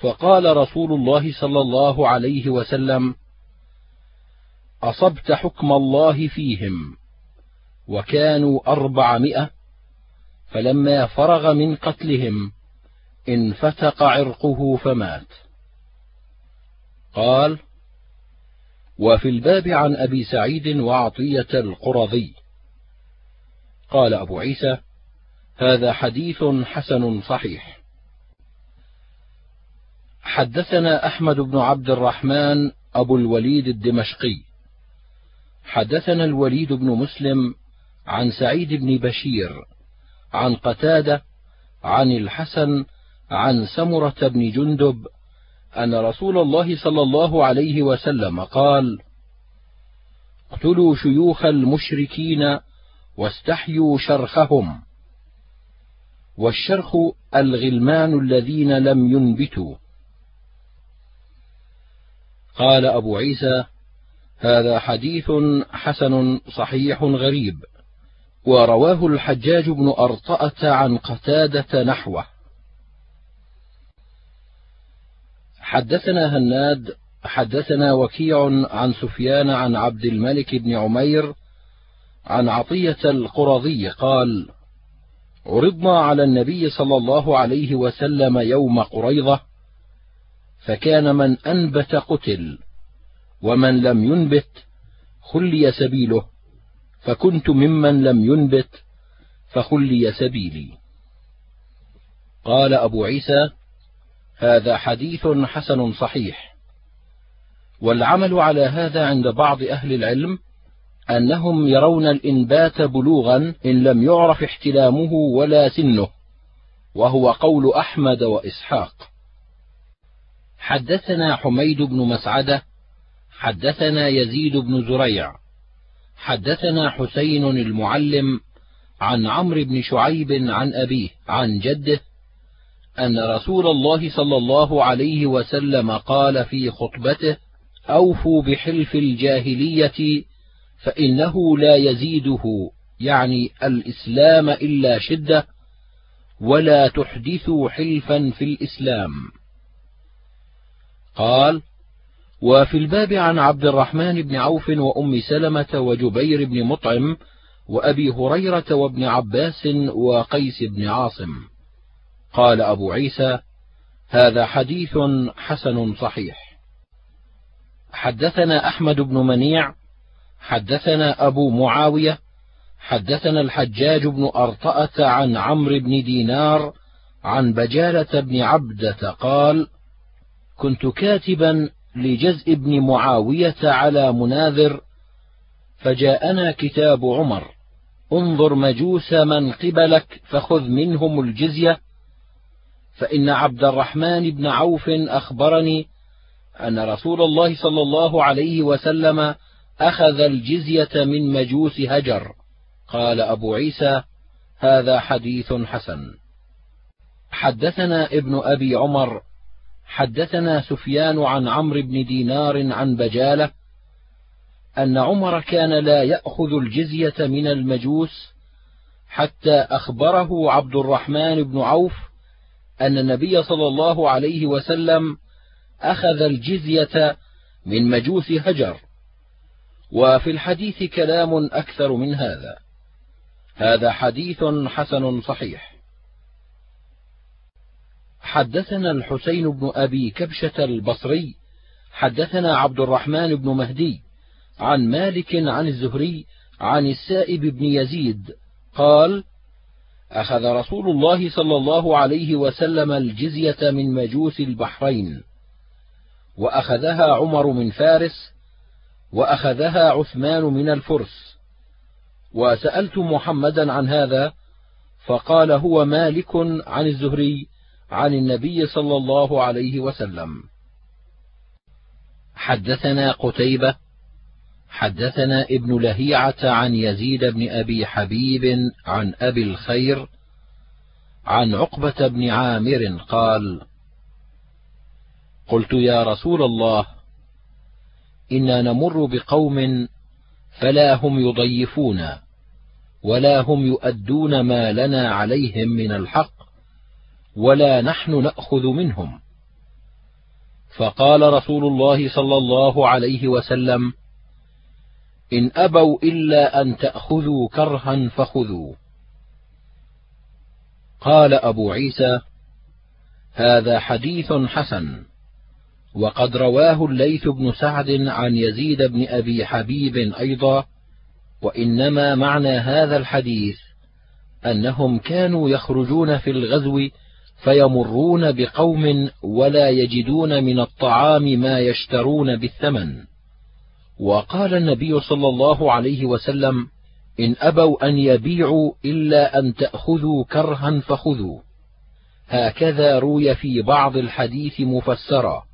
فقال رسول الله صلى الله عليه وسلم أصبت حكم الله فيهم وكانوا أربعمائة فلما فرغ من قتلهم انفتق عرقه فمات. قال وفي الباب عن أبي سعيد وعطية القرظي. قال أبو عيسى هذا حديث حسن صحيح. حدثنا أحمد بن عبد الرحمن أبو الوليد الدمشقي. حدثنا الوليد بن مسلم عن سعيد بن بشير عن قتادة عن الحسن عن سمرة بن جندب أن رسول الله صلى الله عليه وسلم قال اقتلوا شيوخ المشركين واستحيوا شرخهم. والشرخ الغلمان الذين لم ينبتوا. قال أبو عيسى هذا حديث حسن صحيح غريب ورواه الحجاج بن أرطأة عن قتادة نحوه. حدثنا هناد حدثنا وكيع عن سفيان عن عبد الملك بن عمير عن عطية القرظي قال عرضنا على النبي صلى الله عليه وسلم يوم قريضة فكان من أنبت قتل ومن لم ينبت خلي سبيله فكنت ممن لم ينبت فخلي سبيلي. قال أبو عيسى هذا حديث حسن صحيح. والعمل على هذا عند بعض أهل العلم أنهم يرون الإنبات بلوغا إن لم يعرف احتلامه ولا سنه وهو قول أحمد وإسحاق. حدثنا حميد بن مسعدة حدثنا يزيد بن زريع حدثنا حسين المعلم عن عمرو بن شعيب عن أبيه عن جده أن رسول الله صلى الله عليه وسلم قال في خطبته أوفوا بحلف الجاهلية فإنه لا يزيده يعني الإسلام إلا شدة ولا تحدثوا حلفا في الإسلام. قال وفي الباب عن عبد الرحمن بن عوف وأم سلمة وجبير بن مطعم وأبي هريرة وابن عباس وقيس بن عاصم. قال أبو عيسى هذا حديث حسن صحيح. حدثنا أحمد بن منيع حدثنا أبو معاوية حدثنا الحجاج بن أرطأة عن عمرو بن دينار عن بجالة بن عبدة قال كنت كاتبا لجزء بن معاوية على مناذر فجاءنا كتاب عمر انظر مجوس من قبلك فخذ منهم الجزية فإن عبد الرحمن بن عوف أخبرني أن رسول الله صلى الله عليه وسلم أخذ الجزية من مجوس هجر. قال أبو عيسى هذا حديث حسن. حدثنا ابن أبي عمر حدثنا سفيان عن عمرو بن دينار عن بجالة أن عمر كان لا يأخذ الجزية من المجوس حتى أخبره عبد الرحمن بن عوف أن النبي صلى الله عليه وسلم أخذ الجزية من مجوس هجر. وفي الحديث كلام أكثر من هذا. هذا حديث حسن صحيح. حدثنا الحسين بن أبي كبشة البصري حدثنا عبد الرحمن بن مهدي عن مالك عن الزهري عن السائب بن يزيد قال أخذ رسول الله صلى الله عليه وسلم الجزية من مجوس البحرين وأخذها عمر من فارس وأخذها عثمان من الفرس. وسألت محمدا عن هذا فقال هو مالك عن الزهري عن النبي صلى الله عليه وسلم. حدثنا قتيبة حدثنا ابن لهيعة عن يزيد بن أبي حبيب عن أبي الخير عن عقبة بن عامر قال قلت يا رسول الله إنا نمر بقوم فلا هم يضيفون ولا هم يؤدون ما لنا عليهم من الحق ولا نحن نأخذ منهم. فقال رسول الله صلى الله عليه وسلم إن أبوا إلا أن تأخذوا كرها فخذوا. قال أبو عيسى هذا حديث حسن. وقد رواه الليث بن سعد عن يزيد بن أبي حبيب أيضا وإنما معنى هذا الحديث أنهم كانوا يخرجون في الغزو فيمرون بقوم ولا يجدون من الطعام ما يشترون بالثمن. وقال النبي صلى الله عليه وسلم إن أبوا أن يبيعوا إلا أن تأخذوا كرها فخذوا. هكذا روي في بعض الحديث مفسرا.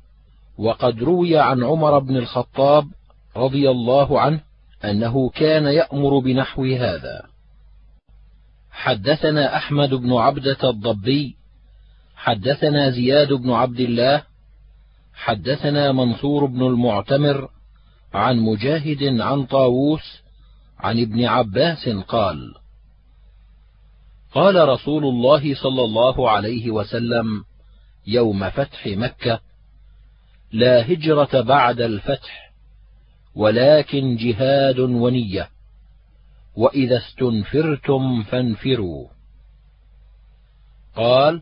وقد روي عن عمر بن الخطاب رضي الله عنه أنه كان يأمر بنحو هذا. حدثنا أحمد بن عبدة الضبي حدثنا زياد بن عبد الله حدثنا منصور بن المعتمر عن مجاهد عن طاووس عن ابن عباس قال قال رسول الله صلى الله عليه وسلم يوم فتح مكة لا هجرة بعد الفتح ولكن جهاد ونية. وإذا استنفرتم فانفروا. قال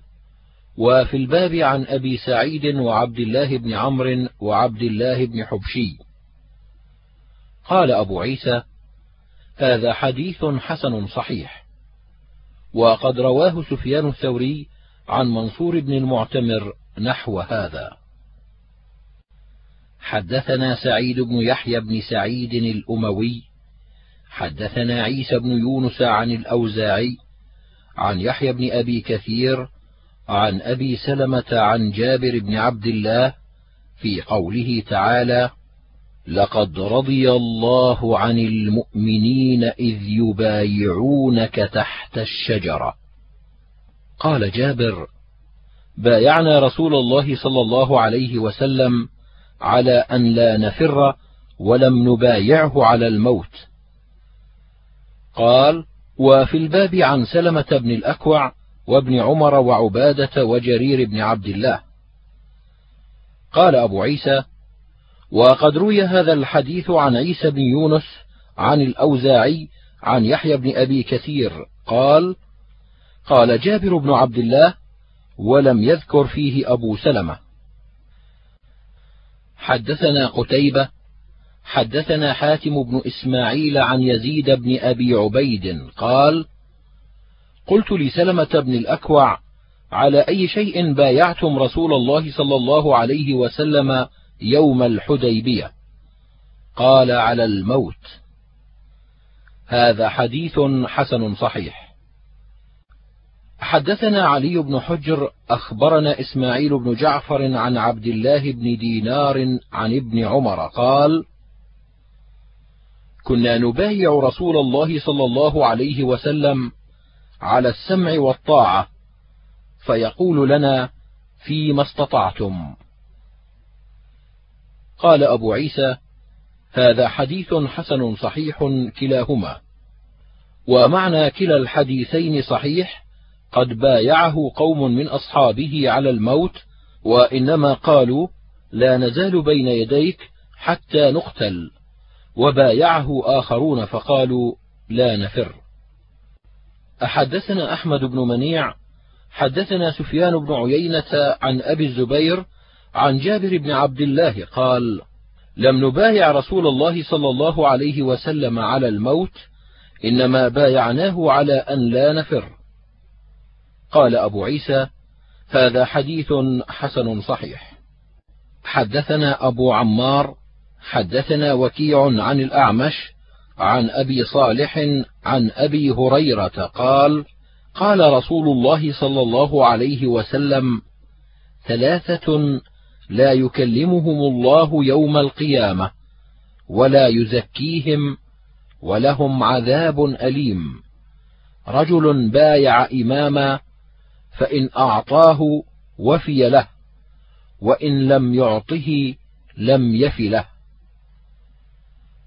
وفي الباب عن أبي سعيد وعبد الله بن عمرو وعبد الله بن حبشي. قال أبو عيسى هذا حديث حسن صحيح. وقد رواه سفيان الثوري عن منصور بن المعتمر نحو هذا. حدثنا سعيد بن يحيى بن سعيد الأموي حدثنا عيسى بن يونس عن الأوزاعي عن يحيى بن أبي كثير عن أبي سلمة عن جابر بن عبد الله في قوله تعالى لقد رضي الله عن المؤمنين إذ يبايعونك تحت الشجرة قال جابر بايعنا رسول الله صلى الله عليه وسلم على أن لا نفر ولم نبايعه على الموت. قال وفي الباب عن سلمة بن الأكوع وابن عمر وعبادة وجرير بن عبد الله. قال أبو عيسى وقد روي هذا الحديث عن عيسى بن يونس عن الأوزاعي عن يحيى بن أبي كثير. قال قال جابر بن عبد الله ولم يذكر فيه أبو سلمة. حدثنا قتيبة حدثنا حاتم بن إسماعيل عن يزيد بن أبي عبيد قال قلت لسلمة بن الأكوع على أي شيء بايعتم رسول الله صلى الله عليه وسلم يوم الحديبية؟ قال على الموت. هذا حديث حسن صحيح. حدثنا علي بن حجر أخبرنا إسماعيل بن جعفر عن عبد الله بن دينار عن ابن عمر قال كنا نبايع رسول الله صلى الله عليه وسلم على السمع والطاعة فيقول لنا فيما استطعتم. قال أبو عيسى هذا حديث حسن صحيح كلاهما ومعنى كلا الحديثين صحيح قد بايعه قوم من أصحابه على الموت وإنما قالوا لا نزال بين يديك حتى نقتل. وبايعه آخرون فقالوا لا نفر. أحدثنا أحمد بن منيع حدثنا سفيان بن عيينة عن أبي الزبير عن جابر بن عبد الله قال لم نبايع رسول الله صلى الله عليه وسلم على الموت إنما بايعناه على أن لا نفر. قال أبو عيسى هذا حديث حسن صحيح. حدثنا أبو عمار حدثنا وكيع عن الأعمش عن أبي صالح عن أبي هريرة قال قال رسول الله صلى الله عليه وسلم ثلاثة لا يكلمهم الله يوم القيامة ولا يزكيهم ولهم عذاب أليم. رجل بايع إماما فإن أعطاه وفي له وإن لم يعطه لم يف له.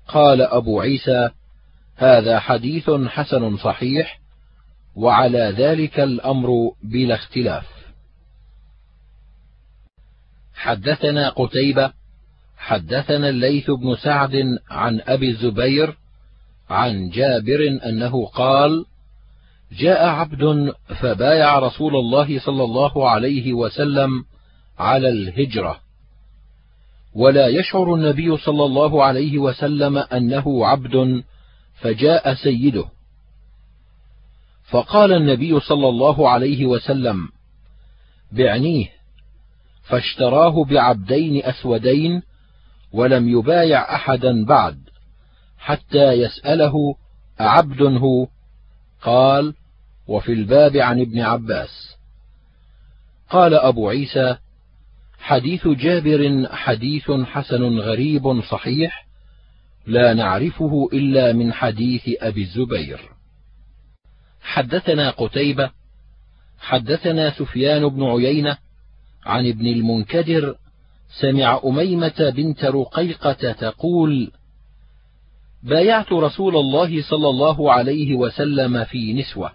قال أبو عيسى هذا حديث حسن صحيح وعلى ذلك الأمر بلا اختلاف. حدثنا قتيبة حدثنا الليث بن سعد عن أبي الزبير عن جابر أنه قال جاء عبد فبايع رسول الله صلى الله عليه وسلم على الهجرة. ولا يشعر النبي صلى الله عليه وسلم أنه عبد فجاء سيده. فقال النبي صلى الله عليه وسلم بعنيه فاشتراه بعبدين أسودين ولم يبايع أحدا بعد حتى يسأله أعبد هو قال وفي الباب عن ابن عباس. قال أبو عيسى حديث جابر حديث حسن غريب صحيح لا نعرفه إلا من حديث أبي الزبير. حدثنا قتيبة حدثنا سفيان بن عيينة عن ابن المنكدر سمع أميمة بنت رقيقة تقول: بايعت رسول الله صلى الله عليه وسلم في نسوة،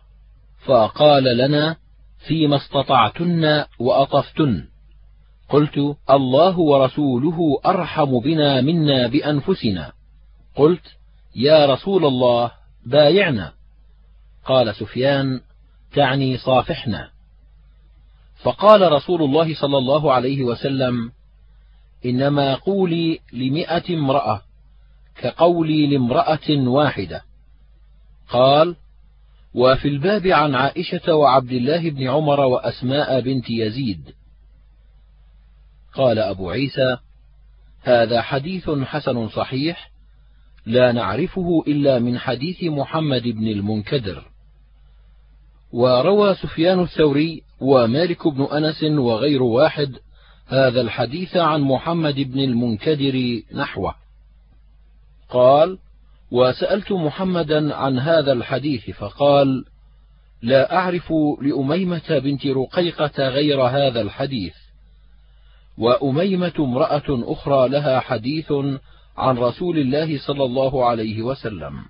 فقال لنا: فيما استطعتن وأطفتن. قلت: الله ورسوله أرحم بنا منا بأنفسنا. قلت: يا رسول الله بايعنا. قال سفيان: تعني صافحنا. فقال رسول الله صلى الله عليه وسلم: إنما قولي لمئة امرأة كقولي لامرأة واحدة. قال وفي الباب عن عائشة وعبد الله بن عمر وأسماء بنت يزيد. قال أبو عيسى هذا حديث حسن صحيح لا نعرفه إلا من حديث محمد بن المنكدر. وروى سفيان الثوري ومالك بن أنس وغير واحد هذا الحديث عن محمد بن المنكدر نحوه. قال وسألت محمدا عن هذا الحديث فقال لا أعرف لأميمة بنت رقيقة غير هذا الحديث. وأميمة امرأة أخرى لها حديث عن رسول الله صلى الله عليه وسلم.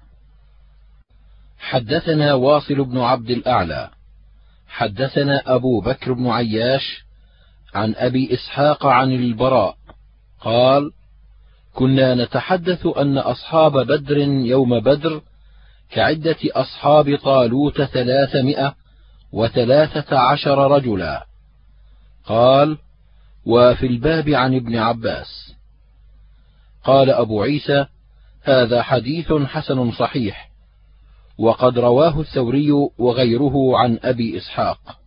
حدثنا واصل بن عبد الأعلى. حدثنا أبو بكر بن عياش عن أبي إسحاق عن البراء. قال كنا نتحدث أن أصحاب بدر يوم بدر كعدة أصحاب طالوت ثلاثمائة وثلاثة عشر رجلا. قال وفي الباب عن ابن عباس. قال أبو عيسى هذا حديث حسن صحيح وقد رواه الثوري وغيره عن أبي إسحاق.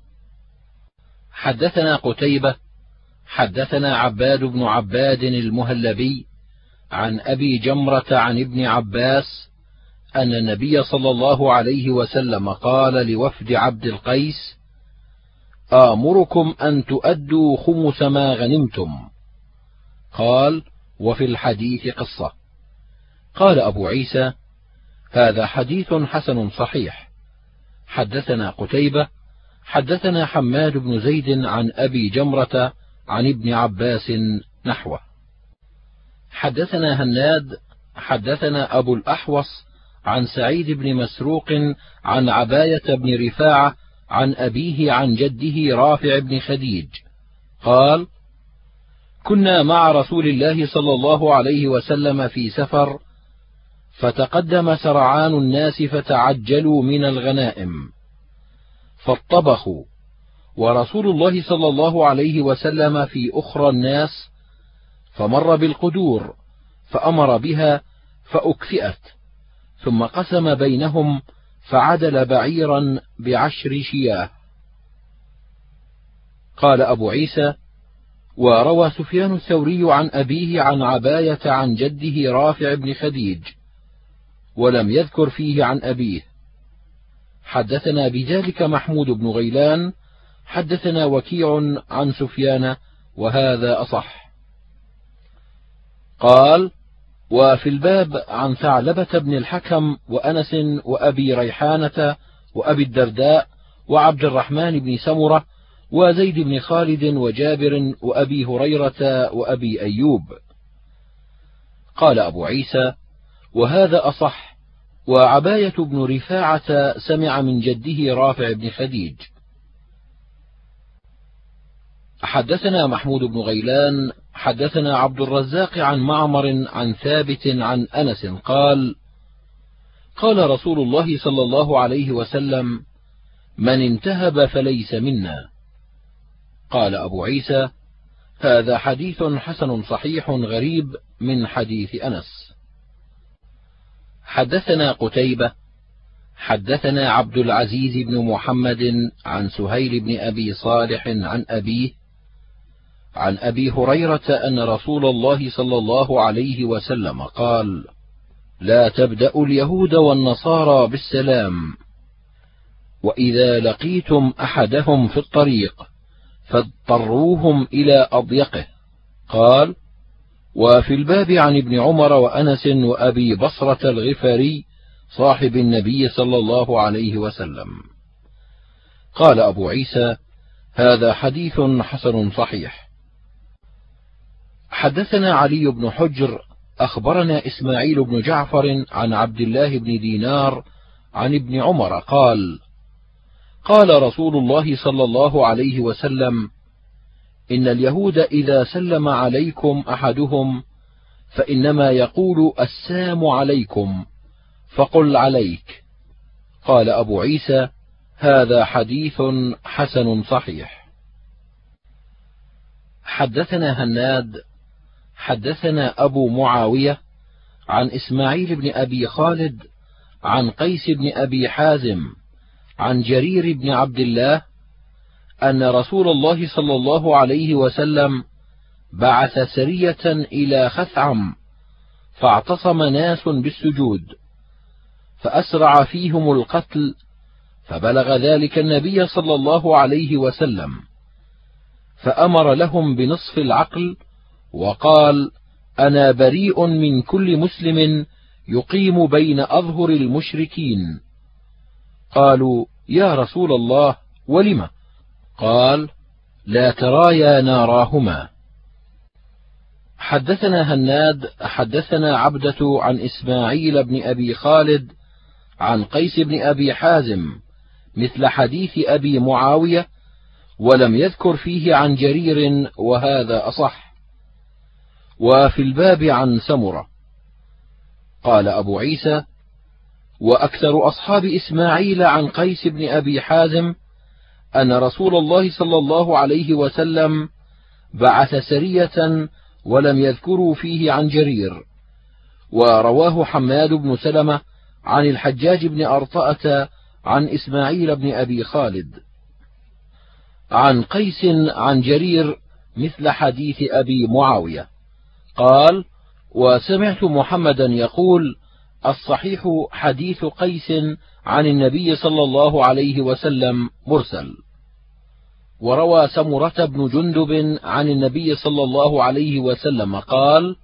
حدثنا قتيبة حدثنا عباد بن عباد المهلبي عن أبي جمرة عن ابن عباس أن النبي صلى الله عليه وسلم قال لوفد عبد القيس: آمركم أن تؤدوا خمس ما غنمتم. قال: وفي الحديث قصة. قال أبو عيسى: هذا حديث حسن صحيح. حدثنا قتيبة حدثنا حماد بن زيد عن أبي جمرة عن ابن عباس نحوه حدثنا هناد حدثنا أبو الأحوص عن سعيد بن مسروق عن عباية بن رفاعة عن أبيه عن جده رافع بن خديج. قال كنا مع رسول الله صلى الله عليه وسلم في سفر فتقدم سرعان الناس فتعجلوا من الغنائم فاطبخوا ورسول الله صلى الله عليه وسلم في أخرى الناس فمر بالقدور فأمر بها فأكفئت ثم قسم بينهم فعدل بعيرا بعشر شياه. قال أبو عيسى وروى سفيان الثوري عن أبيه عن عباية عن جده رافع بن خديج ولم يذكر فيه عن أبيه. حدثنا بذلك محمود بن غيلان حدثنا وكيع عن سفيان وهذا أصح. قال وفي الباب عن ثعلبة بن الحكم وأنس وأبي ريحانة وأبي الدرداء وعبد الرحمن بن سمرة وزيد بن خالد وجابر وأبي هريرة وأبي أيوب. قال أبو عيسى وهذا أصح وعباية بن رفاعة سمع من جده رافع بن خديج. حدثنا محمود بن غيلان حدثنا عبد الرزاق عن معمر عن ثابت عن أنس قال قال رسول الله صلى الله عليه وسلم من انتهب فليس منا. قال أبو عيسى هذا حديث حسن صحيح غريب من حديث أنس. حدثنا قتيبة حدثنا عبد العزيز بن محمد عن سهيل بن أبي صالح عن أبيه عن أبي هريرة أن رسول الله صلى الله عليه وسلم قال: لا تبدأوا اليهود والنصارى بالسلام، وإذا لقيتم أحدهم في الطريق فاضطروهم إلى أضيقه، قال: وفي الباب عن ابن عمر وأنس وأبي بصرة الغفاري صاحب النبي صلى الله عليه وسلم. قال أبو عيسى هذا حديث حسن صحيح. حدثنا علي بن حجر أخبرنا إسماعيل بن جعفر عن عبد الله بن دينار عن ابن عمر قال قال رسول الله صلى الله عليه وسلم إن اليهود إذا سلم عليكم أحدهم فإنما يقول السام عليكم فقل عليك. قال أبو عيسى هذا حديث حسن صحيح. حدثنا هناد حدثنا أبو معاوية عن إسماعيل بن أبي خالد عن قيس بن أبي حازم عن جرير بن عبد الله أن رسول الله صلى الله عليه وسلم بعث سرية إلى خثعم فاعتصم ناس بالسجود فأسرع فيهم القتل فبلغ ذلك النبي صلى الله عليه وسلم فأمر لهم بنصف العقل وقال أنا بريء من كل مسلم يقيم بين أظهر المشركين. قالوا يا رسول الله ولم؟ قال لا ترايا ناراهما. حدثنا هناد حدثنا عبدة عن إسماعيل بن أبي خالد عن قيس بن أبي حازم مثل حديث أبي معاوية ولم يذكر فيه عن جرير وهذا أصح. وفي الباب عن سمرة. قال أبو عيسى وأكثر أصحاب إسماعيل عن قيس بن أبي حازم أن رسول الله صلى الله عليه وسلم بعث سرية ولم يذكروا فيه عن جرير. ورواه حماد بن سلمة عن الحجاج بن أرطأة عن إسماعيل بن أبي خالد. عن قيس عن جرير مثل حديث أبي معاوية. قال وسمعت محمدا يقول الصحيح حديث قيس عن النبي صلى الله عليه وسلم مرسل. وروى سمرة بن جندب عن النبي صلى الله عليه وسلم قال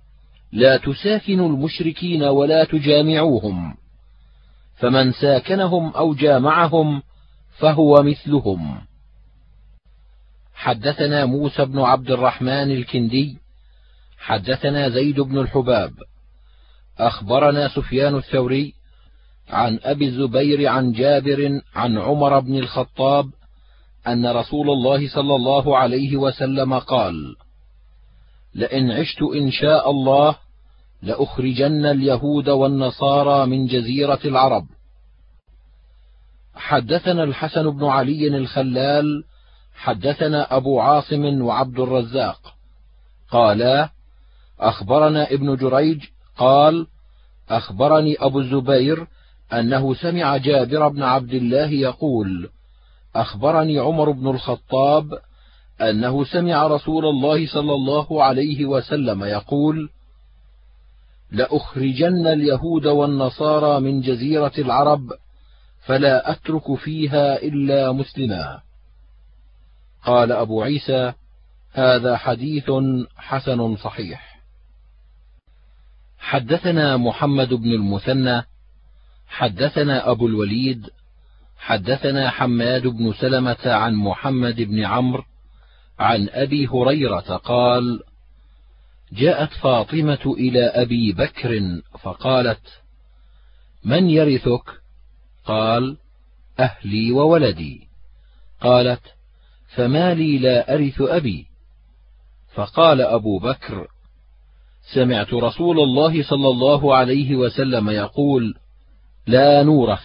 لا تساكنوا المشركين ولا تجامعوهم فمن ساكنهم أو جامعهم فهو مثلهم. حدثنا موسى بن عبد الرحمن الكندي حدثنا زيد بن الحباب أخبرنا سفيان الثوري عن أبي الزبير عن جابر عن عمر بن الخطاب أن رسول الله صلى الله عليه وسلم قال لئن عشت إن شاء الله لأخرجن اليهود والنصارى من جزيرة العرب. حدثنا الحسن بن علي الخلال حدثنا أبو عاصم وعبد الرزاق قالا أخبرنا ابن جريج قال أخبرني أبو الزبير أنه سمع جابر بن عبد الله يقول أخبرني عمر بن الخطاب أنه سمع رسول الله صلى الله عليه وسلم يقول لأخرجن اليهود والنصارى من جزيرة العرب فلا أترك فيها إلا مسلما. قال أبو عيسى هذا حديث حسن صحيح. حدثنا محمد بن المثنى حدثنا أبو الوليد حدثنا حماد بن سلمة عن محمد بن عمرو عن أبي هريرة قال جاءت فاطمة إلى أبي بكر فقالت من يرثك؟ قال أهلي وولدي. قالت فما لي لا أرث أبي. فقال أبو بكر سمعت رسول الله صلى الله عليه وسلم يقول لا نورث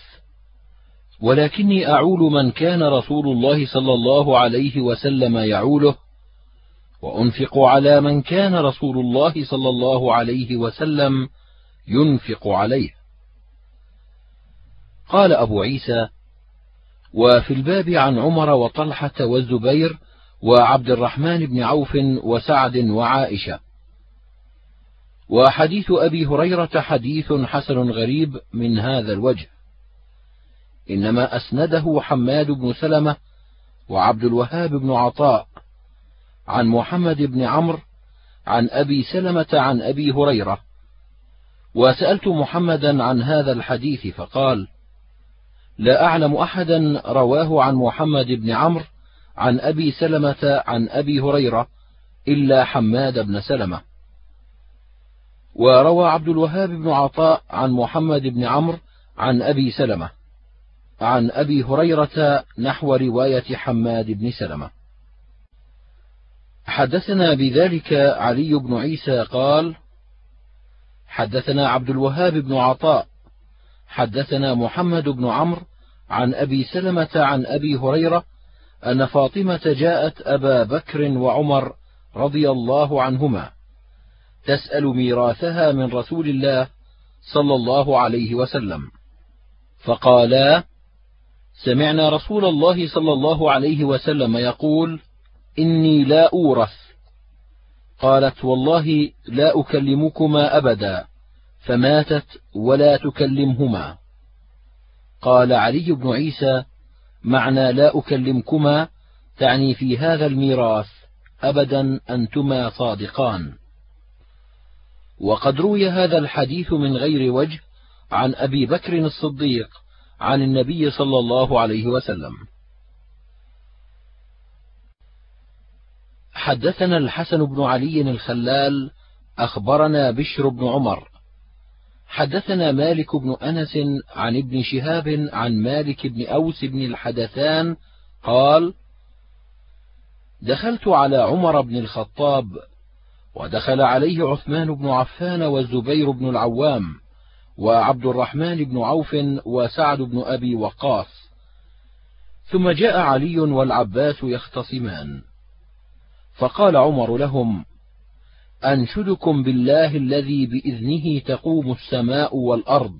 ولكني أعول من كان رسول الله صلى الله عليه وسلم يعوله وأنفق على من كان رسول الله صلى الله عليه وسلم ينفق عليه. قال أبو عيسى وفي الباب عن عمر وطلحة والزبير وعبد الرحمن بن عوف وسعد وعائشة. وحديث أبي هريرة حديث حسن غريب من هذا الوجه. إنما أسنده حماد بن سلمة وعبد الوهاب بن عطاء عن محمد بن عمرو عن أبي سلمة عن أبي هريرة. وسألت محمدا عن هذا الحديث فقال لا أعلم أحدا رواه عن محمد بن عمرو عن أبي سلمة عن أبي هريرة إلا حماد بن سلمة. وروى عبد الوهاب بن عطاء عن محمد بن عمرو عن أبي سلمة عن أبي هريرة نحو رواية حماد بن سلمة. حدثنا بذلك علي بن عيسى قال حدثنا عبد الوهاب بن عطاء حدثنا محمد بن عمرو عن أبي سلمة عن أبي هريرة أن فاطمة جاءت أبا بكر وعمر رضي الله عنهما. تسأل ميراثها من رسول الله صلى الله عليه وسلم. فقالا سمعنا رسول الله صلى الله عليه وسلم يقول إني لا أورث. قالت والله لا أكلمكما أبدا فماتت ولا تكلمهما. قال علي بن عيسى معنى لا أكلمكما تعني في هذا الميراث أبدا أنتما صادقان. وقد روي هذا الحديث من غير وجه عن أبي بكر الصديق عن النبي صلى الله عليه وسلم. حدثنا الحسن بن علي الخلال أخبرنا بشر بن عمر. حدثنا مالك بن أنس عن ابن شهاب عن مالك بن أوس بن الحدثان قال دخلت على عمر بن الخطاب ودخل عليه عثمان بن عفان والزبير بن العوام وعبد الرحمن بن عوف وسعد بن أبي وقاص. ثم جاء علي والعباس يختصمان. فقال عمر لهم أنشدكم بالله الذي بإذنه تقوم السماء والأرض.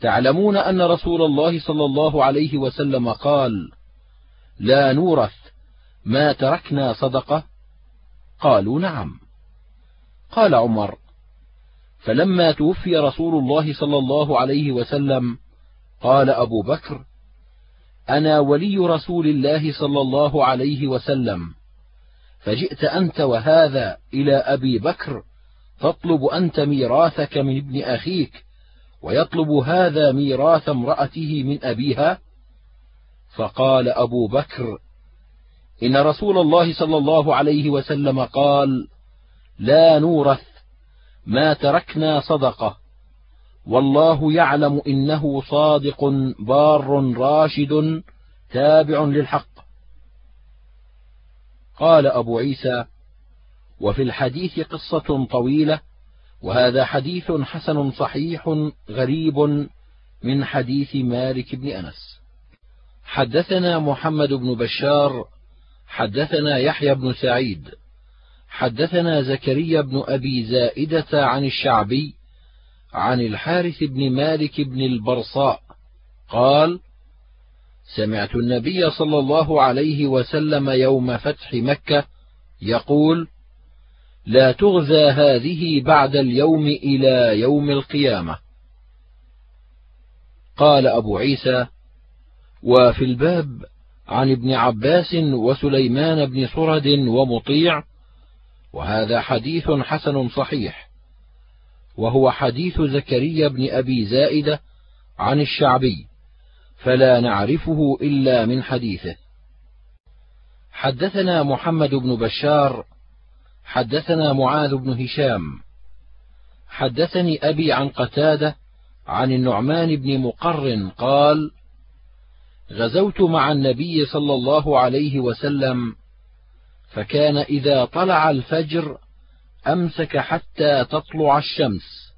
تعلمون أن رسول الله صلى الله عليه وسلم قال لا نورث ما تركنا صدقة قالوا نعم. قال عمر فلما توفي رسول الله صلى الله عليه وسلم قال أبو بكر أنا ولي رسول الله صلى الله عليه وسلم فجئت أنت وهذا إلى أبي بكر تطلب أنت ميراثك من ابن أخيك ويطلب هذا ميراث امرأته من أبيها؟ فقال أبو بكر إن رسول الله صلى الله عليه وسلم قال لا نورث ما تركنا صدقة والله يعلم إنه صادق بار راشد تابع للحق. قال أبو عيسى وفي الحديث قصة طويلة وهذا حديث حسن صحيح غريب من حديث مالك بن أنس. حدثنا محمد بن بشار حدثنا يحيى بن سعيد حدثنا زكريا بن أبي زائدة عن الشعبي عن الحارث بن مالك بن البرصاء قال سمعت النبي صلى الله عليه وسلم يوم فتح مكة يقول: لا تغزى هذه بعد اليوم إلى يوم القيامة. قال أبو عيسى: وفي الباب عن ابن عباس وسليمان بن صرد ومطيع وهذا حديث حسن صحيح وهو حديث زكريا بن أبي زائدة عن الشعبي فلا نعرفه إلا من حديثه. حدثنا محمد بن بشار حدثنا معاذ بن هشام حدثني أبي عن قتادة عن النعمان بن مقر قال غزوت مع النبي صلى الله عليه وسلم فكان إذا طلع الفجر أمسك حتى تطلع الشمس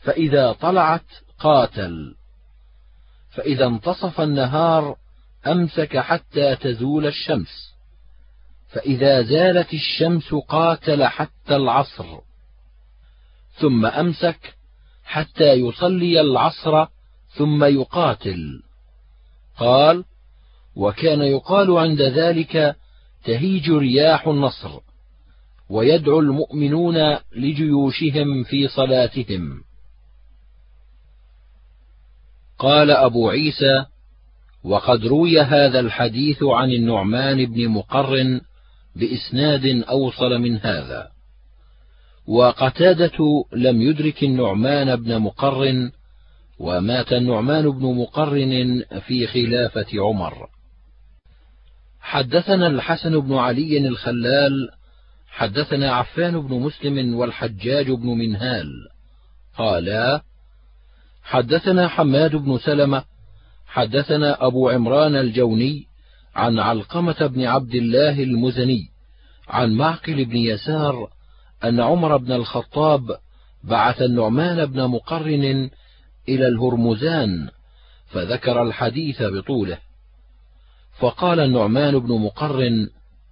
فإذا طلعت قاتل فإذا انتصف النهار أمسك حتى تزول الشمس فإذا زالت الشمس قاتل حتى العصر ثم أمسك حتى يصلي العصر ثم يقاتل. قال وكان يقال عند ذلك تهيج رياح النصر ويدعو المؤمنون لجيوشهم في صلاتهم. قال أبو عيسى وقد روي هذا الحديث عن النعمان بن مقرن بإسناد أوصل من هذا. وقتادة لم يدرك النعمان بن مقرن ومات النعمان بن مقرن في خلافة عمر. حدثنا الحسن بن علي الخلال حدثنا عفان بن مسلم والحجاج بن منهال. قالا حدثنا حماد بن سلمة حدثنا أبو عمران الجوني عن علقمة بن عبد الله المزني عن معقل بن يسار أن عمر بن الخطاب بعث النعمان بن مقرن إلى الهرمزان فذكر الحديث بطوله. فقال النعمان بن مقرن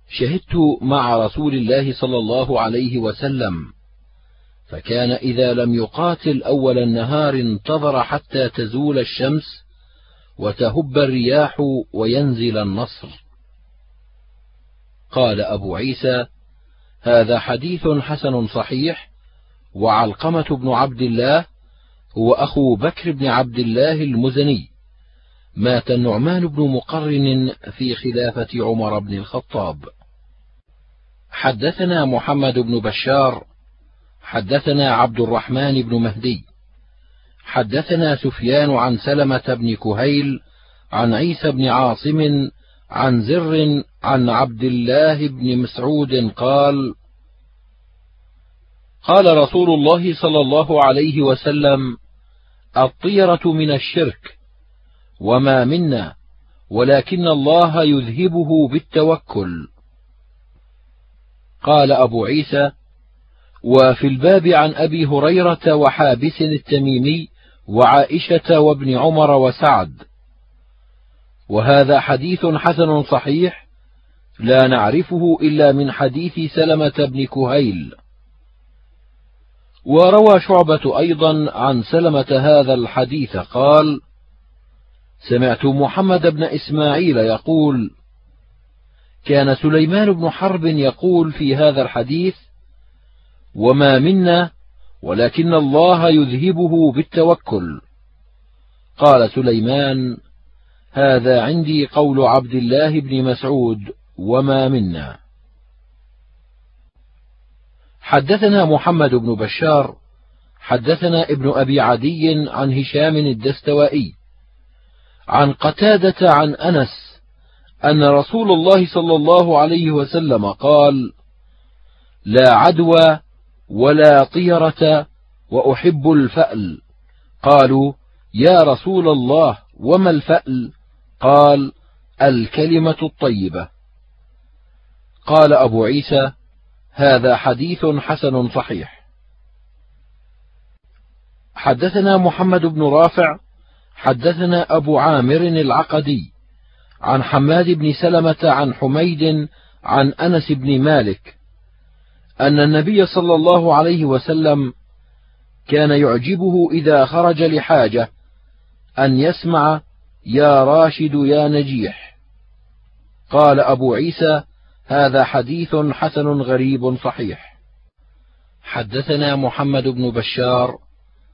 شهدت مع رسول الله صلى الله عليه وسلم فكان إذا لم يقاتل أول النهار انتظر حتى تزول الشمس وتهب الرياح وينزل النصر. قال أبو عيسى هذا حديث حسن صحيح وعلقمة بن عبد الله هو أخو بكر بن عبد الله المزني. مات النعمان بن مقرن في خلافة عمر بن الخطاب. حدثنا محمد بن بشار حدثنا عبد الرحمن بن مهدي حدثنا سفيان عن سلمة بن كهيل عن عيسى بن عاصم عن زر عن عبد الله بن مسعود قال قال رسول الله صلى الله عليه وسلم الطيرة من الشرك وما منا ولكن الله يذهبه بالتوكل. قال أبو عيسى وفي الباب عن أبي هريرة وحابس التميمي وعائشة وابن عمر وسعد. وهذا حديث حسن صحيح لا نعرفه إلا من حديث سلمة بن كهيل. وروى شعبة أيضا عن سلمة هذا الحديث قال: سمعت محمد بن إسماعيل يقول: كان سليمان بن حرب يقول في هذا الحديث: وما منا ولكن الله يذهبه بالتوكل. قال سليمان: هذا عندي قول عبد الله بن مسعود وما منا. حدثنا محمد بن بشار حدثنا ابن أبي عدي عن هشام الدستوائي عن قتادة عن أنس أن رسول الله صلى الله عليه وسلم قال لا عدوى ولا طيرة وأحب الفأل. قالوا يا رسول الله وما الفأل؟ قال الكلمة الطيبة. قال أبو عيسى هذا حديث حسن صحيح. حدثنا محمد بن رافع حدثنا أبو عامر العقدي عن حماد بن سلمة عن حميد عن أنس بن مالك أن النبي صلى الله عليه وسلم كان يعجبه إذا خرج لحاجة أن يسمع يا راشد يا نجيح قال أبو عيسى هذا حديث حسن غريب صحيح. حدثنا محمد بن بشار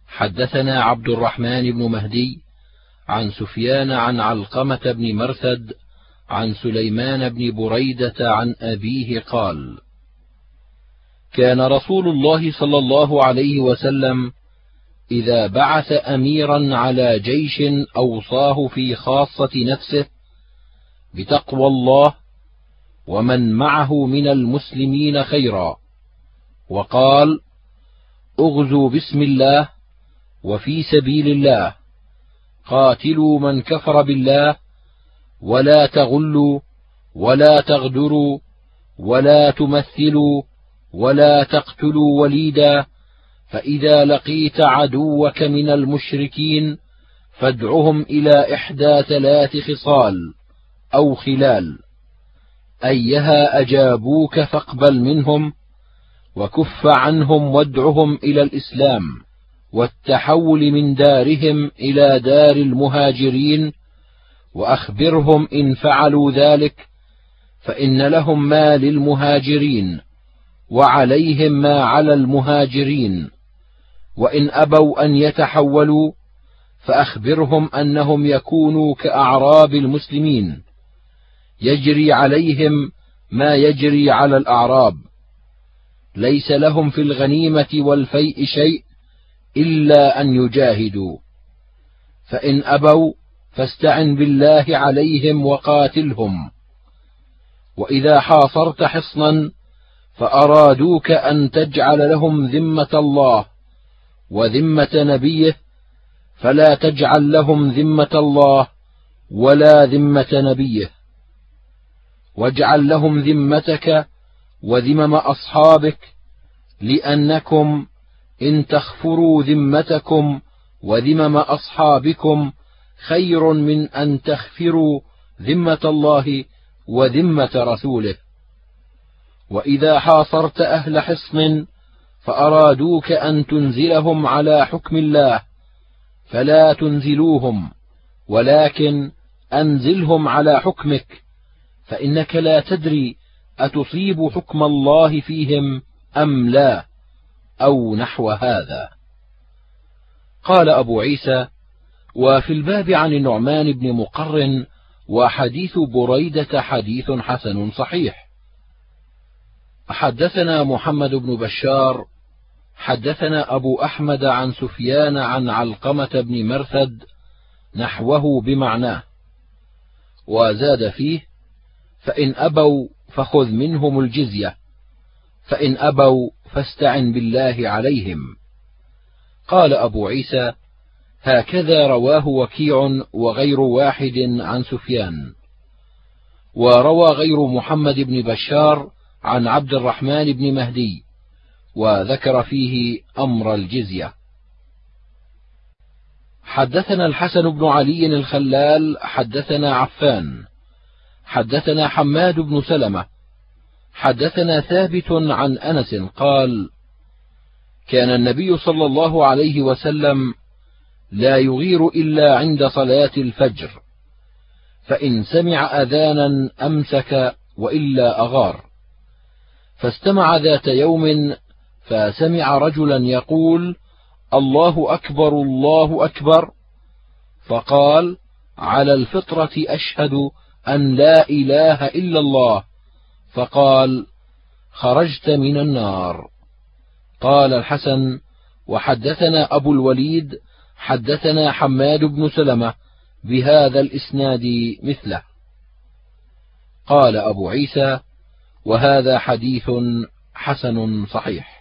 حدثنا عبد الرحمن بن مهدي عن سفيان عن علقمة بن مرثد عن سليمان بن بريدة عن أبيه قال كان رسول الله صلى الله عليه وسلم إذا بعث اميرا على جيش أوصاه في خاصة نفسه بتقوى الله ومن معه من المسلمين خيرا. وقال أغزوا بسم الله وفي سبيل الله. قاتلوا من كفر بالله ولا تغلوا ولا تغدروا ولا تمثلوا ولا تقتلوا وليدا فإذا لقيت عدوك من المشركين فادعهم إلى إحدى ثلاث خصال أو خلال. أيها أجابوك فاقبل منهم وكف عنهم وادعهم إلى الإسلام والتحول من دارهم إلى دار المهاجرين وأخبرهم إن فعلوا ذلك فإن لهم ما للمهاجرين وعليهم ما على المهاجرين وإن أبوا أن يتحولوا فأخبرهم أنهم يكونوا كأعراب المسلمين يجري عليهم ما يجري على الأعراب. ليس لهم في الغنيمة والفيء شيء إلا أن يجاهدوا. فإن أبوا فاستعن بالله عليهم وقاتلهم. وإذا حاصرت حصنا فأرادوك أن تجعل لهم ذمة الله وذمة نبيه فلا تجعل لهم ذمة الله ولا ذمة نبيه. واجعل لهم ذمتك وذمم أصحابك لأنكم إن تخفروا ذمتكم وذمم أصحابكم خير من أن تخفروا ذمة الله وذمة رسوله. وإذا حاصرت أهل حصن فأرادوك أن تنزلهم على حكم الله فلا تنزلوهم ولكن أنزلهم على حكمك. فإنك لا تدري أتصيب حكم الله فيهم أم لا أو نحو هذا. قال أبو عيسى وفي الباب عن النعمان بن مقرن وحديث بريدة حديث حسن صحيح. حدثنا محمد بن بشار حدثنا أبو أحمد عن سفيان عن علقمة بن مرثد نحوه بمعناه وزاد فيه فإن أبوا فخذ منهم الجزية فإن أبوا فاستعن بالله عليهم. قال أبو عيسى هكذا رواه وكيع وغير واحد عن سفيان. وروى غير محمد بن بشار عن عبد الرحمن بن مهدي وذكر فيه أمر الجزية. حدثنا الحسن بن علي الخلال حدثنا عفان حدثنا حماد بن سلمة. حدثنا ثابت عن أنس قال كان النبي صلى الله عليه وسلم لا يغير إلا عند صلاة الفجر فإن سمع أذانا أمسك وإلا أغار. فاستمع ذات يوم فسمع رجلا يقول الله أكبر الله أكبر. فقال على الفطرة أشهد أن لا إله إلا الله. فقال خرجت من النار. قال الحسن وحدثنا أبو الوليد حدثنا حماد بن سلمة بهذا الإسناد مثله. قال أبو عيسى وهذا حديث حسن صحيح.